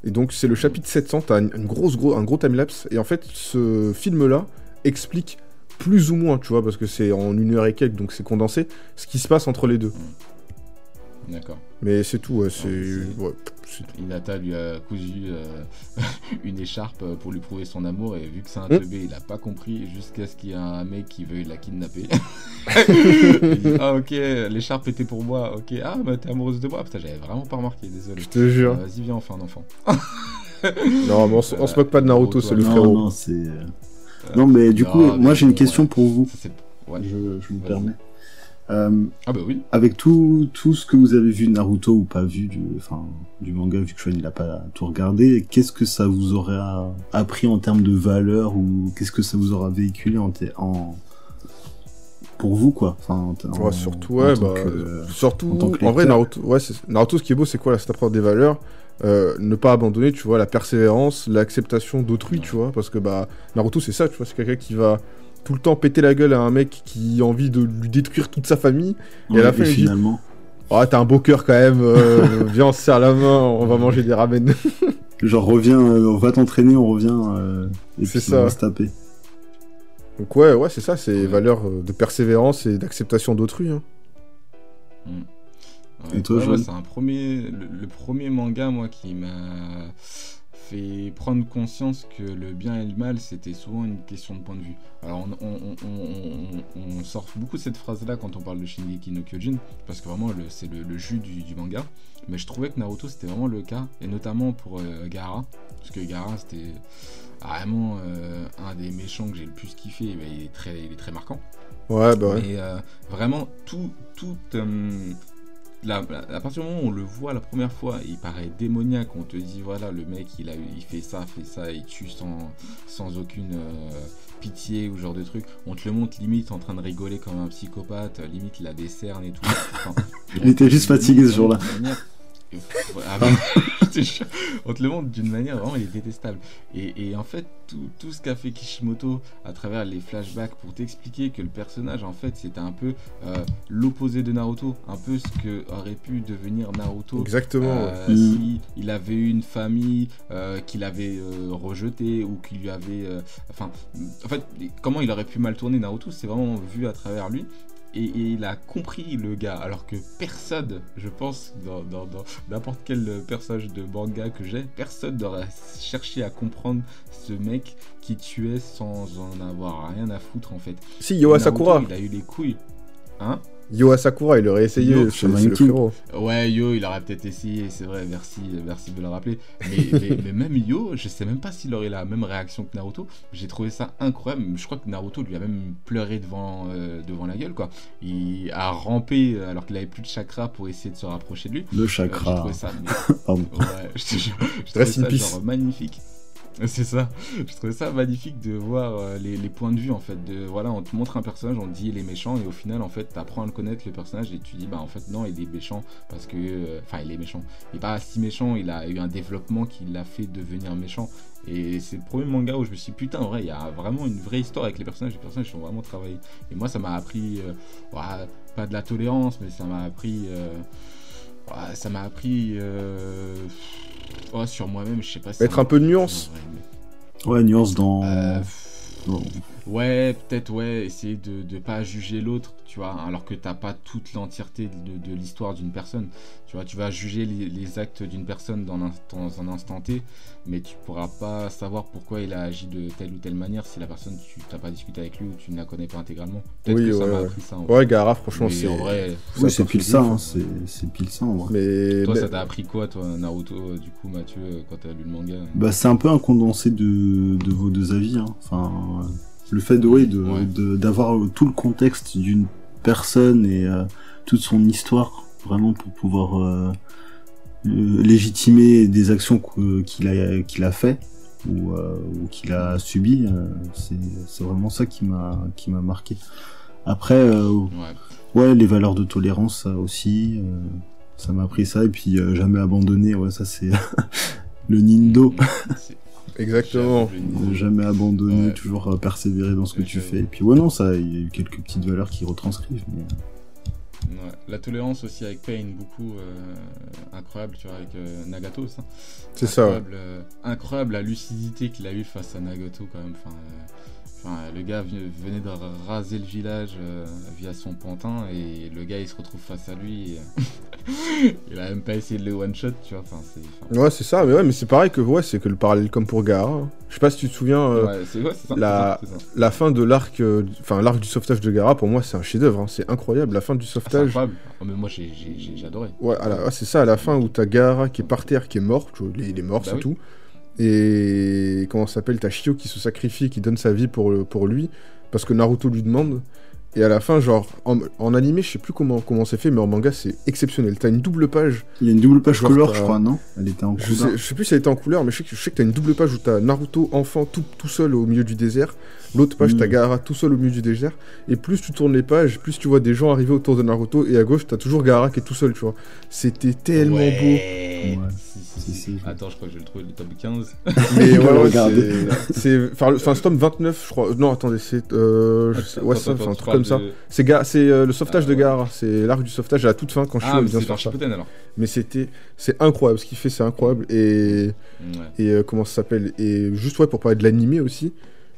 Et donc, c'est le chapitre 700, t'as une, une grosse, gros, un gros timelapse. Et en fait, ce film-là explique plus ou moins, tu vois, parce que c'est en une heure et quelques, donc c'est condensé, ce qui se passe entre les deux. D'accord. Mais c'est tout, ouais, c'est... ouais, c'est- Hinata lui a cousu euh, une écharpe pour lui prouver son amour et vu que c'est un Hmm. teubé, il a pas compris jusqu'à ce qu'il y ait un mec qui veuille la kidnapper. dit, ah ok, l'écharpe était pour moi, ok, ah bah t'es amoureuse de moi, putain j'avais vraiment pas remarqué, désolé. Je te jure. Euh, Vas-y viens enfin un enfant. Non, mais on, se- moque pas de Naruto, c'est le non, frérot. non, c'est. Euh, Non, mais du non, coup, mais moi j'ai une question ouais. pour vous. Ouais. Je, je me permets. Euh, Ah bah oui. avec tout, tout ce que vous avez vu de Naruto ou pas vu du, enfin, du manga, vu que Sean il a pas tout regardé, qu'est-ce que ça vous aurait appris en termes de valeur ou qu'est-ce que ça vous aura véhiculé en, pour vous quoi? Enfin, en, Ouais, surtout, en ouais, bah, que- surtout, en tant que en vrai. Naruto, ouais, Naruto, ce qui est beau, c'est quoi, là, c'est apprendre des valeurs, euh, ne pas abandonner, tu vois, la persévérance, l'acceptation d'autrui, tu vois, parce que, bah, Naruto, c'est ça, tu vois, c'est quelqu'un qui va tout le temps péter la gueule à un mec qui a envie de lui détruire toute sa famille. et à la fin, il dit- finalement, Oh, t'as un beau cœur quand même, euh, viens, on se serre la main, on va manger des ramen. genre reviens, euh, on va t'entraîner, on revient euh, et puis ça. on va se taper. Donc, ouais, ouais, c'est ça, c'est Ouais. valeurs euh, de persévérance et d'acceptation d'autrui. hein. Ouais, Et toi, ouais, c'est un premier, le, le premier manga moi qui m'a fait prendre conscience que le bien et le mal c'était souvent une question de point de vue. Alors on, on, on, on- on- on sort beaucoup de cette phrase-là quand on parle de Shingeki no Kyojin parce que vraiment c'est le, le jus du, du manga. Mais je trouvais que Naruto c'était vraiment le cas et notamment pour euh, Gaara parce que Gaara c'était vraiment euh, un des méchants que j'ai le plus kiffé. et ben, il est très, il est très marquant. Ouais, bah ouais. Mais euh, vraiment, tout, tout la- la- à partir du moment où on le voit la première fois, il paraît démoniaque. On te dit voilà, le mec, il a, il fait ça, fait ça, il tue sans, sans aucune euh, pitié ou genre de truc. On te le montre limite en train de rigoler comme un psychopathe, limite il a des cernes et tout. Enfin, Il était juste fatigué ce jour-là. Ah bah, on te le montre d'une manière vraiment, il est détestable. Et, en fait, tout, ce qu'a fait Kishimoto à travers les flashbacks pour t'expliquer que le personnage, en fait, c'était un peu euh, l'opposé de Naruto, un peu ce que aurait pu devenir Naruto. Exactement. Euh, si il avait eu une famille euh, qu'il avait rejetée ou qu'il lui avait, enfin, en fait, comment il aurait pu mal tourner Naruto, c'est vraiment vu à travers lui et, il a compris le gars, alors que personne, je pense, dans n'importe quel personnage de manga que j'ai, personne n'aurait cherché à comprendre ce mec qui tuait sans en avoir rien à foutre en fait. Si, Yoa Sakura. Il a eu les couilles. Hein? Yo Asakura, il aurait essayé, c'est le Ouais, Yo, il aurait peut-être essayé, c'est vrai, merci, merci de le rappeler. Mais, même Yo, je sais même pas s'il aurait la même réaction que Naruto. J'ai trouvé ça incroyable. Je crois que Naruto lui a même pleuré devant, euh, devant la gueule, quoi. Il a rampé alors qu'il avait plus de chakra pour essayer de se rapprocher de lui. Le chakra. Euh, trouvé ça, Pardon. Ouais, je, trouvé ça genre magnifique. C'est ça. Je trouvais ça magnifique de voir euh, les, points de vue en fait. De voilà, on te montre un personnage, on te dit il est méchant et au final en fait t'apprends à le connaître le personnage et tu dis bah en fait non il est méchant parce que euh, enfin il est méchant. Il est pas si méchant, il a eu un développement qui l'a fait devenir méchant. Et c'est le premier manga où je me suis dit, putain, en vrai, il y a vraiment une vraie histoire avec les personnages. Les personnages sont vraiment travaillés. Et moi, ça m'a appris, euh, pas de la tolérance, mais ça m'a appris. ça m'a appris Oh, sur moi-même, je sais pas. Si Mettre un peu de nuance. Ouais, nuance dans. Euh, ouais, peut-être, ouais, essayer de ne pas juger l'autre, tu vois, alors que t'as pas toute l'entièreté de, l'histoire d'une personne. Tu vois, tu vas juger les, actes d'une personne dans un, dans un, instant T, mais tu pourras pas savoir pourquoi il a agi de telle ou telle manière si la personne, tu t'as pas discuté avec lui ou tu ne la connais pas intégralement. Peut-être oui, que ça m'a appris ça. En ouais, Gara, franchement, c'est. En vrai, c'est pile ça, hein, c'est pile ça en vrai. Mais... Toi, ça t'a appris quoi, toi, Naruto, euh, du coup, Mathieu, euh, quand t'as lu le manga? Bah, c'est un peu un condensé de, de vos deux avis, hein. Enfin, le fait de, oui, de, d'avoir tout le contexte d'une personne et euh, toute son histoire vraiment pour pouvoir euh, légitimer des actions qu'il a qu'il a fait ou, euh, ou qu'il a subi c'est c'est vraiment ça qui m'a qui m'a marqué. Après ouais. les valeurs de tolérance ça aussi ça m'a pris ça et puis jamais abandonné ouais ça c'est le Nindo Exactement. Jamais abandonner, toujours persévérer dans ce que tu fais. Et puis ouais non, ça, il y a eu quelques petites valeurs qui retranscrivent. Mais... La tolérance aussi avec Pain, beaucoup euh, incroyable, tu vois, avec euh, Nagato, ça. C'est ça. Euh, incroyable la lucidité qu'il a eu face à Nagato, quand même. Enfin, le gars venait de raser le village euh, via son pantin et le gars il se retrouve face à lui. il a même pas essayé de le one shot, tu vois. ouais, c'est ça, mais ouais, mais c'est pareil que ouais, c'est que le parallèle comme pour Gara. Je sais pas si tu te souviens. Euh, la, la fin de l'arc, euh, enfin l'arc du sauvetage de Gara, pour moi c'est un chef-d'œuvre. Hein. c'est incroyable. La fin du sauvetage. c'est incroyable. Oh, mais moi j'ai adoré. Ouais, c'est ça, à la fin où t'as Gara qui est par terre, qui est mort. il est mort, bah c'est tout. Et comment s'appelle T'as Shio qui se sacrifie, qui donne sa vie pour, pour lui, parce que Naruto lui demande. Et à la fin, genre, en, animé, je sais plus comment comment c'est fait, mais en manga, c'est exceptionnel. T'as une double page. Il y a une double page couleur, je crois, non? Elle était en couleur. Je sais, plus si elle était en couleur, mais je sais, je sais que t'as une double page où t'as Naruto enfant tout, tout seul au milieu du désert. L'autre page, t'as hmm. Gaara tout seul au milieu du désert. Et plus tu tournes les pages, plus tu vois des gens arriver autour de Naruto. Et à gauche, t'as toujours Gaara qui est tout seul, tu vois. C'était tellement beau. Ouais. Attends, je crois que je vais le trouver le tome 15. Mais voilà, c'est. Enfin, c'est tome 29, je crois. Non, attendez, c'est. Euh, ouais, ça, un truc comme ça. C'est euh, le sauvetage de ah, Gaara. C'est l'arc du sauvetage à la toute fin quand je suis bien sûr. alors. Mais c'était. C'est incroyable. Ce qu'il fait, c'est incroyable. Et. Et euh, comment ça s'appelle? Et juste, ouais, pour parler de l'animé aussi.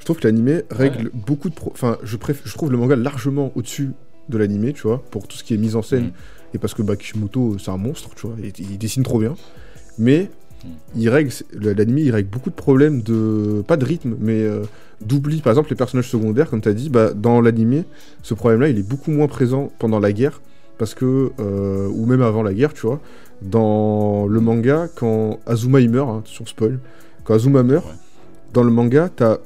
Je trouve que l'animé règle beaucoup de. Enfin, je, je trouve le manga largement au-dessus de l'animé, tu vois, pour tout ce qui est mise en scène. Mm. Et parce que bah, Kishimoto, c'est un monstre, tu vois, il dessine trop bien. Mais mm. il règle, l'anime, il règle beaucoup de problèmes de, pas de rythme, mais euh, d'oubli. Par exemple, les personnages secondaires, comme tu as dit, bah, dans l'anime, ce problème-là, il est beaucoup moins présent pendant la guerre, parce que, euh, ou même avant la guerre, tu vois. Dans le manga, quand Azuma il meurt, hein, sur spoil, quand Azuma meurt, dans le manga, t'as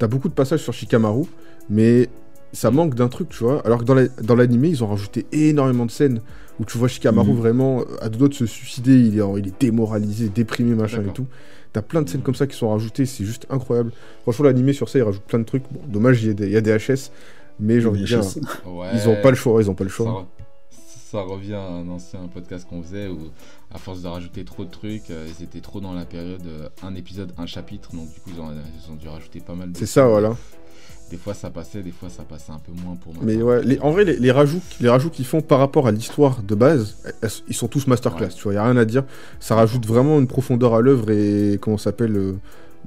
as beaucoup de passages sur Shikamaru, mais ça manque d'un truc, tu vois. Alors que dans l'anime, ils ont rajouté énormément de scènes où tu vois Shikamaru mhm. vraiment à deux doigts de se suicider, il est, il est démoralisé, déprimé, machin et tout. T'as plein de scènes comme ça qui sont rajoutées, c'est juste incroyable. Franchement, l'anime sur ça, il rajoute plein de trucs. Bon, dommage, il y, a des, HS, mais j'ai envie de dire, ils ont pas le choix, ils ont pas le choix ça revient à un ancien podcast qu'on faisait où, à force de rajouter trop de trucs, euh, ils étaient trop dans la période euh, un épisode, un chapitre. Donc, du coup, ils ont, ils ont dû rajouter pas mal de. C'est ça, voilà. Des fois, ça passait, des fois, ça passait un peu moins pour moi. Mais ouais, les- en vrai, les, les rajouts, les rajouts qu'ils font par rapport à l'histoire de base, elles- ils sont tous masterclass, Ouais. tu vois, y a rien à dire. Ça rajoute vraiment une profondeur à l'œuvre et, comment ça s'appelle, euh,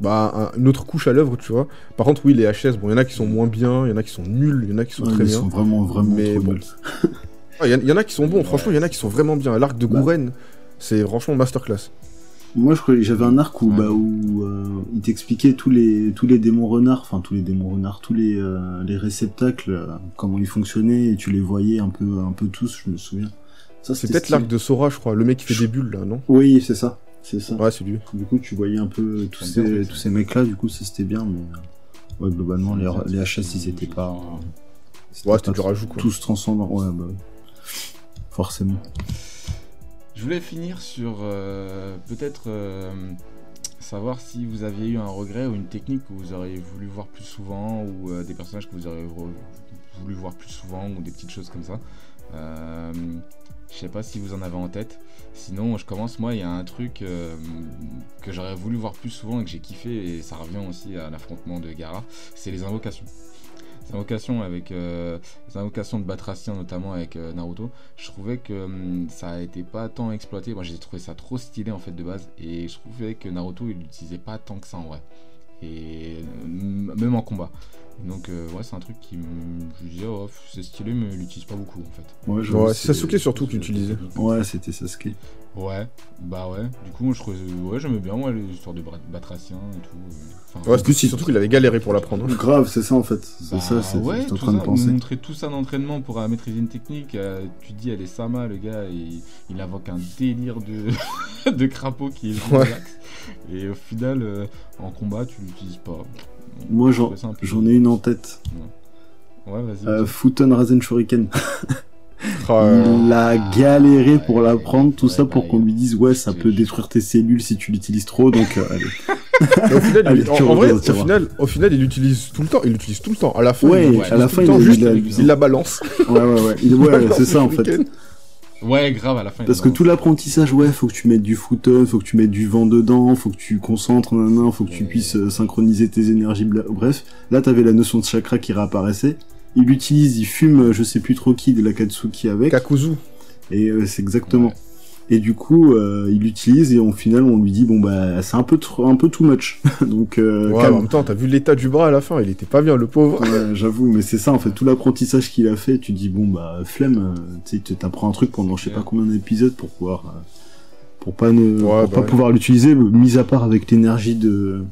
bah, un- une autre couche à l'œuvre, tu vois. Par contre, oui, les HS, bon, il y en a qui sont moins bien, il y en a qui sont nuls, il y en a qui sont Ouais, très ils bien. sont vraiment, vraiment Mais trop bon. nuls. Ah, Il y, en- il y en a qui sont bons, Ouais, franchement, il y en a qui sont vraiment bien. L'arc de Bah. Gouren, c'est franchement masterclass. Moi, je crois que j'avais un arc où, Ouais. bah, où euh, il t'expliquait tous les tous les démons renards, enfin tous les démons renards, tous les euh, les réceptacles, euh, comment ils fonctionnaient, et tu les voyais un peu un peu tous, je me souviens. Ça, C'est c'était peut-être l'arc de Sora, je crois, le mec qui fait des bulles, là, non? Oui, c'est ça, c'est ça. Ouais, c'est lui. Du coup, tu voyais un peu tous bien, ces tous ces mecs-là. Du coup, ça c'était bien, mais ouais, globalement, les les HS, ils étaient pas. Ouais, c'était du rajout, quoi. Tous transcendants, ouais, bah, forcément. Je voulais finir sur euh, peut-être euh, savoir si vous aviez eu un regret ou une technique que vous auriez voulu voir plus souvent ou euh, des personnages que vous auriez vo- voulu voir plus souvent ou des petites choses comme ça. Je sais pas si vous en avez en tête. Sinon, je commence. Moi, il y a un truc que j'aurais voulu voir plus souvent et que j'ai kiffé et ça revient aussi à l'affrontement de Gara. C'est les invocations. Invocations avec euh, les invocations de Batracien notamment avec euh, Naruto je trouvais que hum, ça été pas tant exploité. Moi, j'ai trouvé ça trop stylé en fait de base, et je trouvais que Naruto il l'utilisait pas tant que ça en vrai, et euh, même en combat. Donc, euh, ouais, c'est un truc qui me. Je disais, oh, c'est stylé, mais il l'utilise pas beaucoup en fait. Ouais, je Ouais, c'est Sasuke surtout qui l'utilisait. Ouais, c'était Sasuke. Ouais, bah ouais. Du coup, je trouvais. Ouais, j'aimais bien ouais, les histoires de Batracien et tout. euh, enfin, Ouais, surtout, surtout qu'il avait galéré pour l'apprendre. Grave, c'est ça en fait. C'est Bah ça, c'est ouais, en tout train de ça, penser. montrer tout ça d'entraînement pour euh, maîtriser une technique. euh, tu te dis, elle est Sama, le gars, il, il invoque un délire de, de crapaud qui est Ouais. relax. Et au final, euh, en combat, tu l'utilises pas. Moi, Je j'en ai une en tête. Ouais, vas-y. Euh. Futon Rasen Shuriken. Il a galéré pour ouais, l'apprendre, tout ça pour qu'on lui dise ouais, ça peut détruire tes cellules si tu l'utilises trop, donc euh, allez. Au final, Allez, il- en, tu en vrai, reviens, au final, au final, il l'utilise tout le temps. Il l'utilise tout le temps. À la fin, Ouais, il à la fin, il temps, juste, il la balance. Ouais, ouais, ouais. Il, ouais, c'est ça en fait. Ouais, grave, à la fin. Parce que tout l'apprentissage, ouais, faut que tu mettes du Futon, faut que tu mettes du vent dedans, faut que tu concentres, nanana, faut que tu Ouais. puisses euh, synchroniser tes énergies, bla- bref. Là, t'avais la notion de chakra qui réapparaissait. Il l'utilise, il fume, euh, je sais plus trop qui, de la Katsuki avec. Kakuzu. Et euh, c'est exactement. Ouais. Et du coup, euh, il l'utilise et au final, on lui dit bon bah c'est un peu trop, un peu too much. Donc euh, Ouais, en même temps, t'as vu l'état du bras à la fin. Il était pas bien, le pauvre. Ouais, j'avoue, mais c'est ça en fait, tout l'apprentissage qu'il a fait, tu dis bon bah flemme, euh, tu t'apprends un truc pendant je sais pas combien d'épisodes pour pouvoir, euh, pour pas ne, Ouais, pour bah pas pouvoir l'utiliser, mis à part avec l'énergie de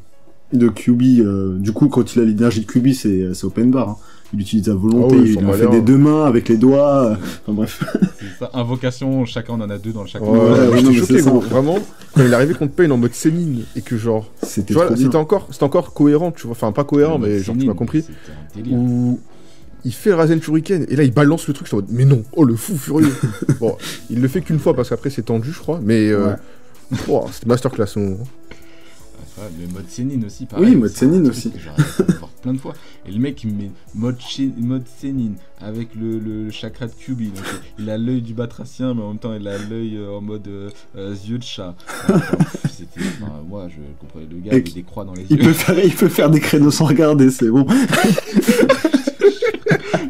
de QB. euh, du coup, quand il a l'énergie de QB, c'est c'est open bar. hein. Il l'utilise à volonté, Ah il en fait des deux mains avec les doigts. Enfin bref. C'est ça, invocation, chacun on en a deux dans chaque Ouais, Ouais, ouais, choqué, ça, gros. Vraiment, quand il est arrivé contre Pain en mode Sénine et que genre, C'était encore, c'était encore cohérent, tu vois. Enfin, pas cohérent, mais genre, tu m'as compris. Où il fait le Rasen Shuriken et là il balance le truc, je suis en mode, mais non, oh le fou furieux. bon, il le fait qu'une fois parce qu'après c'est tendu, je crois, mais euh, wow, c'était masterclass. hein. Ouais, mais mode Sénine aussi, pareil. Oui, mode Sénine aussi. voir plein de fois. Et le mec, il met mode, Sénine avec le, le chakra de Kyubi. Donc, il a l'œil du batracien, mais en même temps, il a l'œil euh, en mode euh, yeux de chat. Enfin, C'était. enfin, moi, je comprenais le gars Et avec des croix dans les Il yeux. peut faire, il peut faire des créneaux sans regarder, c'est bon.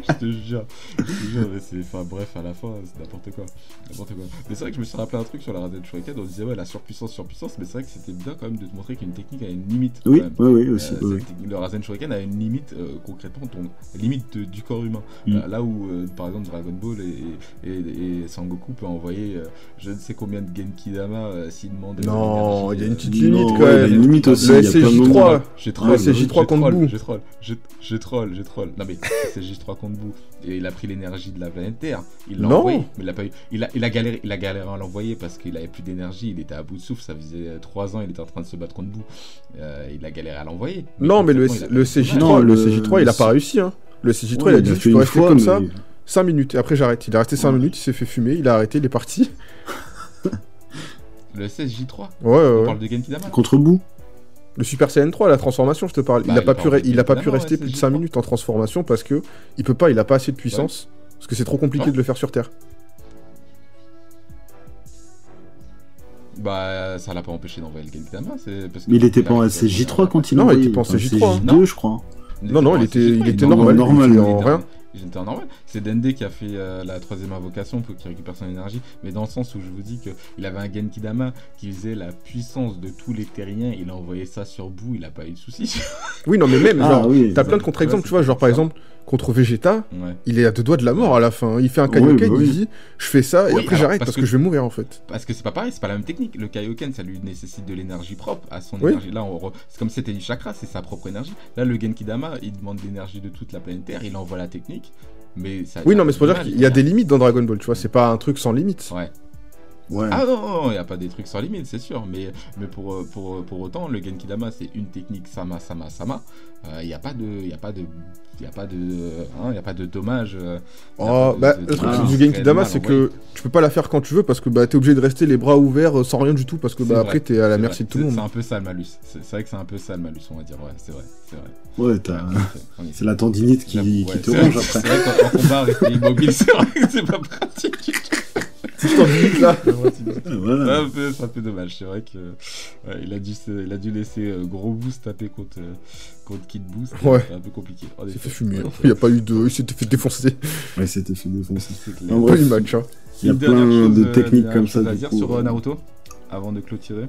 je te jure. Je te jure, mais c'est. Enfin, bref, à la fin, c'est n'importe quoi. N'importe quoi. Mais c'est vrai que je me suis rappelé un truc sur la Rasen Shuriken. On disait, ouais, la surpuissance, surpuissance. Mais c'est vrai que c'était bien quand même de te montrer qu'une technique a une limite. Oui, quand même. oui, oui, aussi. Euh, oui, le Rasen Shuriken a une limite euh, concrètement, ton limite de- du corps humain. Mm. Euh, là où, euh, par exemple, Dragon Ball et, et, et Sangoku peut envoyer euh, je ne sais combien de Genki Dama euh, s'il demande. de Non, il y a une petite limite quand ouais, il y a même. une limite aussi. Le il y a plein de SCJ3, moments. J'ai Ah, troll, c'est J3 j'ai contre troll. J'ai troll, j'ai- j'ai troll, j'ai troll. Non mais c'est J3 contre Boo. Et il a pris l'énergie de la planète Terre. Il l'a envoyé, mais il a pas eu. Il a, il a galéré, il a galéré à l'envoyer parce qu'il avait plus d'énergie. Il était à bout de souffle. Ça faisait 3 ans. Il était en train de se battre contre Boo. Euh, il a galéré à l'envoyer. Non, mais le, concrètement, il a le pas eu de CJ3, Non, le, le- CJ3, il a pas réussi. Hein. Le CJ3, Ouais, il a dit, une rester fois, comme mais- ça 5 minutes. Et après, j'arrête. Il est resté 5 Ouais. minutes, il s'est fait fumer, il a arrêté, il est parti. Le 16J3. Ouais, ouais, On ouais. parle de Genki Dama. Contre bout. Le Super Saiyan 3, la transformation, je te parle, il bah, n'a pas, pu, a pas pu rester plus de 5 minutes en transformation parce que il peut pas, il a pas assez de puissance, parce que c'est trop compliqué de le faire sur Terre. Bah, ça l'a pas empêché d'envoyer le Genkidama. Mais il était pas en CJ3 quand il Non, il était pas en CJ3. J2, je crois. Non, non, il était, il était normal. normal il était en rien. En normal. C'est Dende qui a fait euh, la troisième invocation pour qu'il récupère son énergie. Mais dans le sens où je vous dis qu'il avait un Genkidama qui faisait la puissance de tous les terriens. Il a envoyé ça sur bout, il a pas eu de soucis. Oui, non, mais même, Ah genre, oui. t'as plein de contre-exemples, tu vois, genre par exemple, contre Vegeta, ouais. il est à deux doigts de la mort à la fin. Il fait un Kaioken, bah oui. il dit, je fais ça, et après j'arrête parce parce que... que- je vais mourir en fait. Parce que c'est pas pareil, c'est pas la même technique. Le Kaioken, ça lui nécessite de l'énergie propre à son Oui. énergie. Là, on re- c'est comme si c'était du chakra, c'est sa propre énergie. Là, le Genkidama, il demande l'énergie de toute la planète Terre, il envoie la technique. Mais ça. Oui, ça non, mais c'est pour dire qu'il y a des limites dans Dragon Ball, tu vois, c'est pas un truc sans limite. Ouais. Ouais. Ah non, il n'y a pas des trucs sans limite, c'est sûr. Mais, mais pour, euh, pour, pour autant, le Genkidama, c'est une technique Sama, Sama, Sama. Euh, Il n'y a pas de. A pas de. Il n'y a pas de. hein, y a pas de dommage. euh, y Oh, pas de- bah, de- le truc Ah, du Genkidama, c'est que tu peux pas la faire quand tu veux parce que bah, t'es obligé de rester les bras ouverts euh, sans rien du tout parce que bah, après t'es à la merci vrai. de tout le C'est- monde. C'est un peu ça le malus. C'est vrai que c'est un peu ça le malus, on va dire. Ouais, c'est vrai. C'est vrai. Ouais, c'est la tendinite qui, ouais, te ronge après. C'est vrai qu'en en combat, rester immobile, c'est vrai que c'est pas pratique. Tendinite, là. Voilà. C'est un peu, c'est un peu dommage. C'est vrai que ouais, il, a dû, il a dû laisser euh, gros boost taper contre, euh, contre Kid Boost. Ouais. C'est un peu compliqué. Il s'est fait fumer. Ouais, hein. Il y a pas eu de. Il s'était fait défoncer. Ouais, c'était fait défoncer. En Pas bref, eu match. Hein. il y a plein chose, de euh, techniques comme ça. à dire coup, sur Naruto avant de clôturer.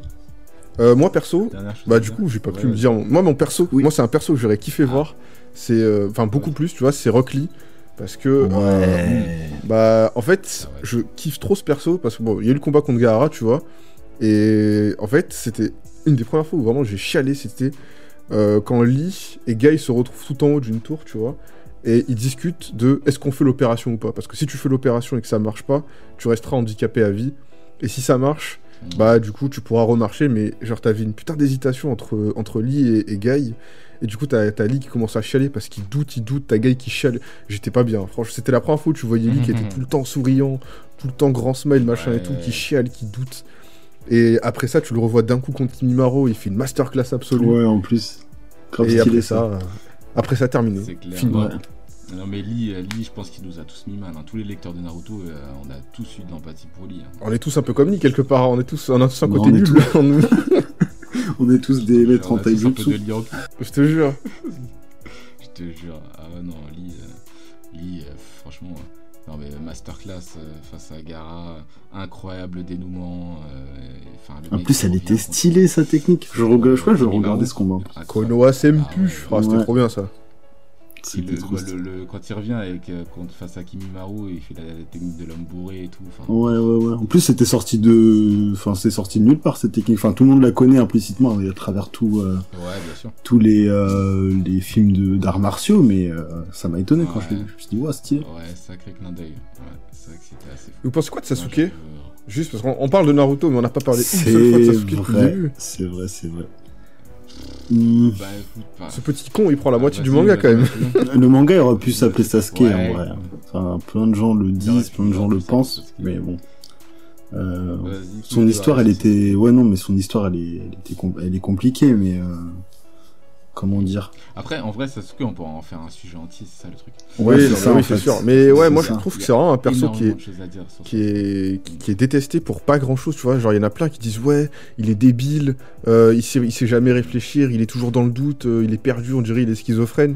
Euh, moi perso, bah du coup j'ai pas Ouais, pu me dire. Moi mon perso, Oui. moi c'est un perso que j'aurais kiffé Ah. voir. C'est euh, enfin beaucoup Ouais. plus, tu vois, c'est Rock Lee parce que euh. Bah, en fait, je kiffe trop ce perso parce que bon, il y a eu le combat contre Gaara, tu vois. Et en fait, c'était une des premières fois où vraiment j'ai chialé. C'était euh, quand Lee et Guy se retrouvent tout en haut d'une tour, tu vois. Et ils discutent de est-ce qu'on fait l'opération ou pas. Parce que si tu fais l'opération et que ça marche pas, tu resteras handicapé à vie. Et si ça marche, Bah du coup tu pourras remarcher. Mais genre, t'avais une putain d'hésitation entre, entre Lee et, et Guy. Et du coup, t'as as Lee qui commence à chialer parce qu'il doute, il doute. T'as Guy qui chiale. J'étais pas bien. Franchement, c'était la première fois où tu voyais Lee qui était tout le temps souriant, tout le temps grand smile, machin et tout, Ouais. qui chiale, qui doute. Et après ça, tu le revois d'un coup contre Kimimaro, il fait une masterclass absolue. Ouais, en plus. Grave et après ça, euh, après ça, terminé. C'est clair. Ouais. Non mais Lee, euh, Lee, je pense qu'il nous a tous mis mal. hein. Tous les lecteurs de Naruto, euh, on a tous eu de l'empathie pour Lee. hein. On est tous un peu comme Lee quelque part. On est tous, on a tous un Non, côté on nul. tous-. On est tous des maîtres en cul. Je te jure. Je te jure. Ah non, Lee, euh, Lee euh, franchement. euh, non mais masterclass euh, face à Gara, incroyable dénouement. euh, le En plus, elle était stylée sa technique. Je, je crois que je regardais ce combat. Konoha Senpu. Ah. Ah, c'était Ouais. trop bien ça. Et le- C'était trop le- stylé. le- quand il revient avec, euh, contre, face à Kimimaro, il fait la, la technique de l'homme bourré et tout. Ouais, ouais, ouais. En plus, c'était sorti de, enfin, c'est sorti de nulle part cette technique. Enfin, tout le monde la connaît implicitement à travers tout, euh, Ouais, bien sûr. tous les, euh, les films de d'arts martiaux, mais euh, ça m'a étonné quand je l'ai vu. Je me suis dit, ouais, stylé. Ouais, sacré clin d'œil. Ouais, c'est vrai que c'était assez fou. Vous pensez quoi de Sasuke Juste parce qu'on on parle de Naruto, mais on n'a pas parlé une C'est seule fois de Sasuke c'est vrai, c'est vrai. Hmm. Bah écoute, pas. Ce petit con, il prend la Ah, moitié du manga quand même. Le manga aurait pu s'appeler Sasuke Ouais. en vrai. Enfin, plein de gens le disent, plein de gens il le pensent, mais bon. Euh, son histoire, elle était, ouais non, mais son histoire, elle est, elle était, com- elle est compliquée, mais euh, comment dire Après, en vrai, Sasuke, on pourra en faire un sujet entier, c'est ça le truc. oui, c'est ça, oui, sûr. Mais ouais, moi ça. je trouve que c'est vraiment un perso qui est, qui est, qui, qui est détesté pour pas grand chose, tu vois. Genre, il y en a plein qui disent Ouais, il est débile, euh, il, sait, il sait jamais réfléchir, il est toujours dans le doute, euh, il est perdu, on dirait il est schizophrène.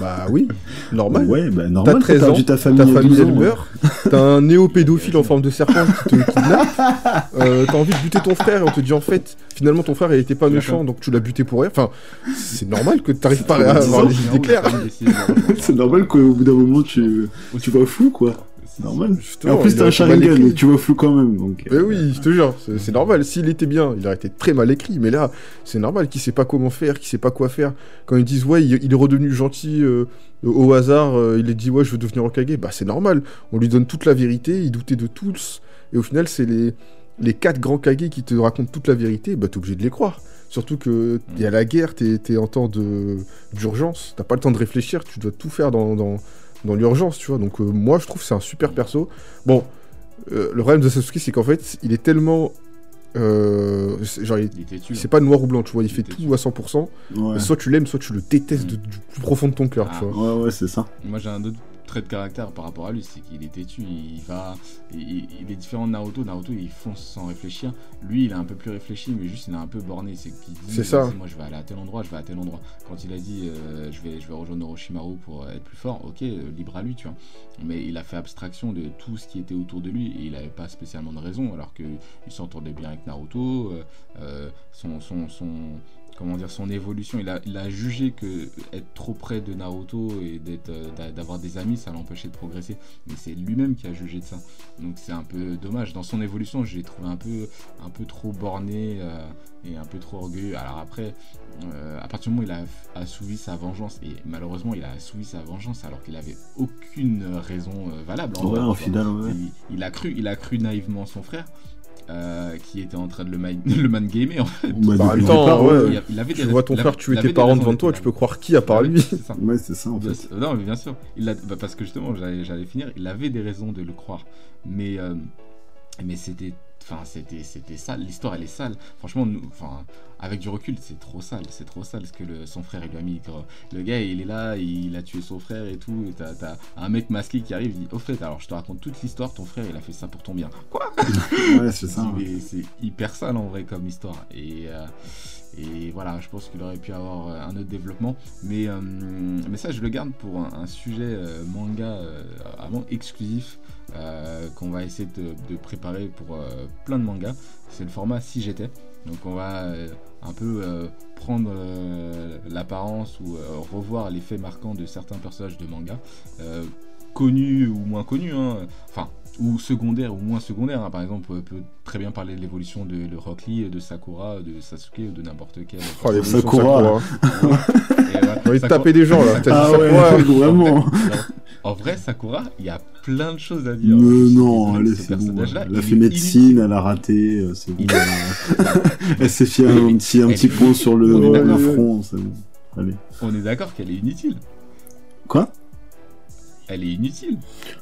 Bah oui, normal. Ouais, bah T'as normal. 13 t'as ans, perdu ta famille, ta famille 12 elle ans, meurt, t'as un néo-pédophile en forme de serpent qui te kidnappe, euh, t'as envie de buter ton frère et on te dit en fait, finalement ton frère il était pas méchant donc tu l'as buté pour rien. Enfin, c'est normal que t'arrives pas à avoir les idées claires. C'est normal qu'au bout d'un moment tu, tu vois flou quoi. C'est normal. Et en plus t'as un Sharingan et tu vois flou quand même. Donc, Mais euh, oui, je te jure, c'est normal. S'il était bien, il aurait été très mal écrit. Mais là, c'est normal qu'il sait pas comment faire, qu'il sait pas quoi faire. Quand ils disent ouais, il, il est redevenu gentil euh, au hasard, euh, il est dit ouais, je veux devenir Hokage, bah c'est normal. On lui donne toute la vérité, il doutait de tous. Et au final, c'est les les quatre grands Kage qui te racontent toute la vérité. Bah t'es obligé de les croire. Surtout que y a la guerre, t'es es en temps de d'urgence, t'as pas le temps de réfléchir, tu dois tout faire dans dans, dans l'urgence, tu vois. Donc euh, moi, je trouve que c'est un super perso. Bon, euh, le problème de Sasuke, c'est qu'en fait, il est tellement. euh, c'est- genre, il- tué. c'est pas noir ou blanc, tu vois, il fait tout à 100%. ouais. Soit tu l'aimes, soit tu le détestes Mm. de- du plus profond de ton cœur, Ah. tu vois. Ouais, ouais, c'est ça. Moi, j'ai un autre trait de caractère par rapport à lui, c'est qu'il est têtu, il va, il, il est différent de Naruto. Naruto, il fonce sans réfléchir. Lui, il est un peu plus réfléchi, mais juste il est un peu borné. C'est qu'il dit, ça. moi je vais aller à tel endroit, je vais à tel endroit. Quand il a dit, euh, je vais, je vais rejoindre Orochimaru pour être plus fort, ok, euh, libre à lui, tu vois. Mais il a fait abstraction de tout ce qui était autour de lui et il n'avait pas spécialement de raison, alors qu'il s'entendait bien avec Naruto. euh, euh, son, son, son, comment dire, son évolution, il a, il a jugé que être trop près de Naruto et d'être, euh, d'a- d'avoir des amis, ça l'empêchait de progresser. Mais c'est lui-même qui a jugé de ça. Donc c'est un peu dommage. Dans son évolution, je l'ai trouvé un peu, un peu trop borné euh, et un peu trop orgueilleux. Alors après, euh, à partir du moment où il a assouvi sa vengeance, et malheureusement il a assouvi sa vengeance alors qu'il avait aucune raison valable. En Ouais, vrai, final, ouais. Il, il a cru, il a cru naïvement son frère. Euh, qui était en train de le, man- le man gamer en fait. Bah, Bah, attends, départ, ouais. ouais. Il, il avait des Tu vois ton frère tuer tes parents devant toi, tu peux croire qui à part lui c'est ça. Ouais, c'est ça, en fait. Non, mais bien sûr. Il a... bah, parce que justement, j'allais j'allais finir. Il avait des raisons de le croire. Mais, euh, mais c'était. Enfin, c'était, c'était sale. L'histoire, elle est sale. Franchement, nous, enfin, avec du recul, c'est trop sale. C'est trop sale ce que le, son frère il lui a mis. Le gars, il est là, il a tué son frère et tout. Et t'as, t'as un mec masqué qui arrive, il dit Au fait, alors je te raconte toute l'histoire. Ton frère, il a fait ça pour ton bien. Quoi? Ouais, c'est ça. C'est hyper sale en vrai comme histoire. Et, euh, et voilà, je pense qu'il aurait pu avoir euh, un autre développement. Mais, euh, mais ça, je le garde pour un, sujet euh, manga avant exclusif qu'on va essayer de, préparer pour plein de mangas. C'est le format si j'étais. Donc on va un peu prendre l'apparence ou revoir les faits marquants de certains personnages de manga. connus ou moins connus, hein. enfin, ou secondaires ou moins secondaires. hein. Par exemple, on peut très bien parler de l'évolution de, de Rock Lee, de Sakura, de Sasuke ou de n'importe quel. Oh, les Sakura. Sakura. Et envie de Sakura- taper des gens là. T'as Ah ouais, Sakura. vraiment. En vrai, Sakura, il y a plein de choses à dire. Mais non, allez, ce c'est bon. Elle a fait médecine, elle a raté, euh, c'est bon. Elle s'est fait un petit, un petit est- point sur le, On front, c'est bon. Allez. On est d'accord qu'elle est inutile. Quoi? Elle est inutile.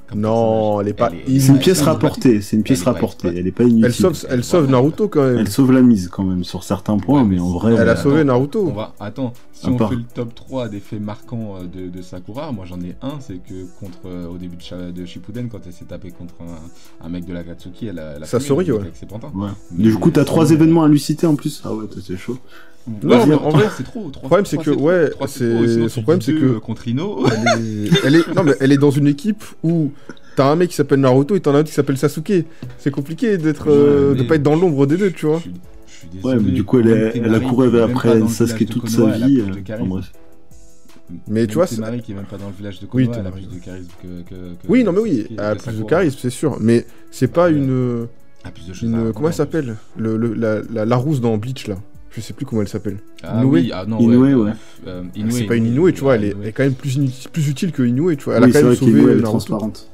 comme Non, elle est pas. C'est une pièce rapportée, c'est une pièce elle est pas rapportée, elle est pas inutile. Elle sauve, elle sauve Naruto quand même. Elle sauve la mise quand même sur certains points, Ouais, mais mais en vrai. Elle a sauvé On Naruto. va, attends, si on part- fait le top 3 des faits marquants euh, de, de Sakura, moi j'en ai un, c'est que contre, euh, au début de, de Shippuden, quand elle s'est tapée contre un, un mec de la Katsuki, elle a, elle a Sasori, ouais. avec ses pantins. Ouais. Mais- Du coup, t'as trois événements à lui citer en plus. Ah ouais, c'est chaud. Non, mais trois, en vrai, c'est trop. Le problème, c'est que, ouais, c'est- son problème, c'est que- contre Ino, Elle est... elle est- Non, mais elle est dans une équipe où t'as un mec qui s'appelle Naruto et t'en as un autre qui s'appelle Sasuke. C'est compliqué d'être, euh, de pas être dans l'ombre des deux, tu vois. Je suis- je suis Ouais, mais du coup, elle, est- même elle a couru après Sasuke toute Konoha, sa vie. euh. Mais Même tu vois, c'est- Temari qui est même pas dans le village de Oui, Konoha, elle a plus de charisme que. que- que- Oui, non, mais oui, elle a plus de charisme, c'est sûr. Mais c'est pas une. Plus de choses à une raconter, comment elle s'appelle? Le, le- la, la, la rousse dans Bleach, là. Je sais plus comment elle s'appelle. Ah Inoue. oui, ah non, Inoue, ouais. ouais. euh, Inoue, c'est pas une Inoue, tu vois, elle est, elle est quand même plus, plus utile que Inoue, tu vois. Elle Oui, a quand même sauvé elle est transparente.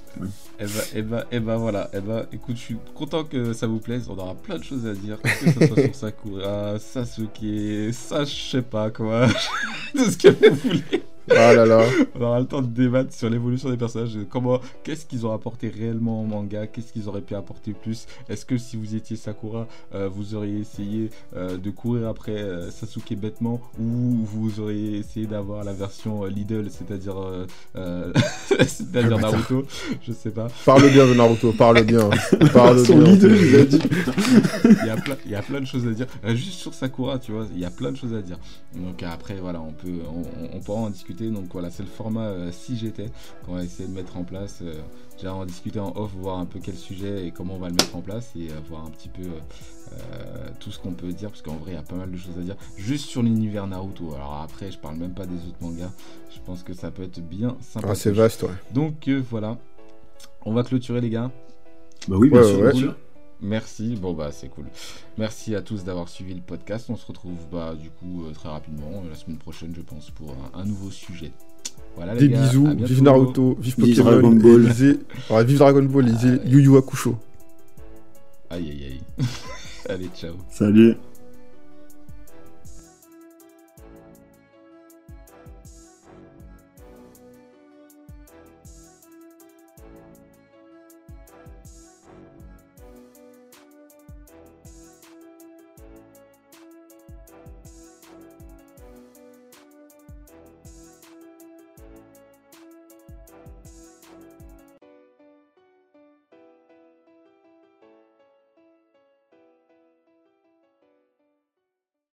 Eh ben, eh ben, eh ben voilà, eh ben, écoute, je suis content que ça vous plaise. On aura plein de choses à dire, que ce soit sur Sakura, Sasuke, ça, je sais pas quoi, de ce que vous voulez. Ah là là. On aura le temps de débattre sur l'évolution des personnages, comment, qu'est-ce qu'ils ont apporté réellement au manga, qu'est-ce qu'ils auraient pu apporter plus. Est-ce que si vous étiez Sakura, euh, vous auriez essayé euh, de courir après euh, Sasuke bêtement, ou vous auriez essayé d'avoir la version euh, Lidl, c'est-à-dire, euh, euh, c'est-à-dire Ah, Naruto, je sais pas. Parle bien de Naruto, parle bien. Parle bien. leader, il a dit. il y, a plein, il y a plein de choses à dire. Juste sur Sakura, tu vois, il y a plein de choses à dire. Donc après, voilà, on peut, on pourra en discuter. Donc voilà, c'est le format euh, si j'étais qu'on va essayer de mettre en place. Euh, Déjà en discuter en off, voir un peu quel sujet et comment on va le mettre en place et euh, voir un petit peu euh, euh, tout ce qu'on peut dire parce qu'en vrai, il y a pas mal de choses à dire juste sur l'univers Naruto. Alors après, je parle même pas des autres mangas. Je pense que ça peut être bien sympa. Ah, c'est vaste, ouais. Donc euh, voilà, on va clôturer les gars. Bah oui, bien Ouais, sûr, ouais. bien sûr. Merci, bon bah c'est cool. Merci à tous d'avoir suivi le podcast. On se retrouve bah du coup euh, très rapidement euh, la semaine prochaine je pense pour un, un nouveau sujet. Voilà les Des gars, bisous, vive Naruto, vive Vive Pokémon, Dragon Ball. lisez... ouais, vive Dragon Ball, lisez Ah, ouais. Yu Yu Hakusho. Aïe aïe aïe. Allez ciao. Salut.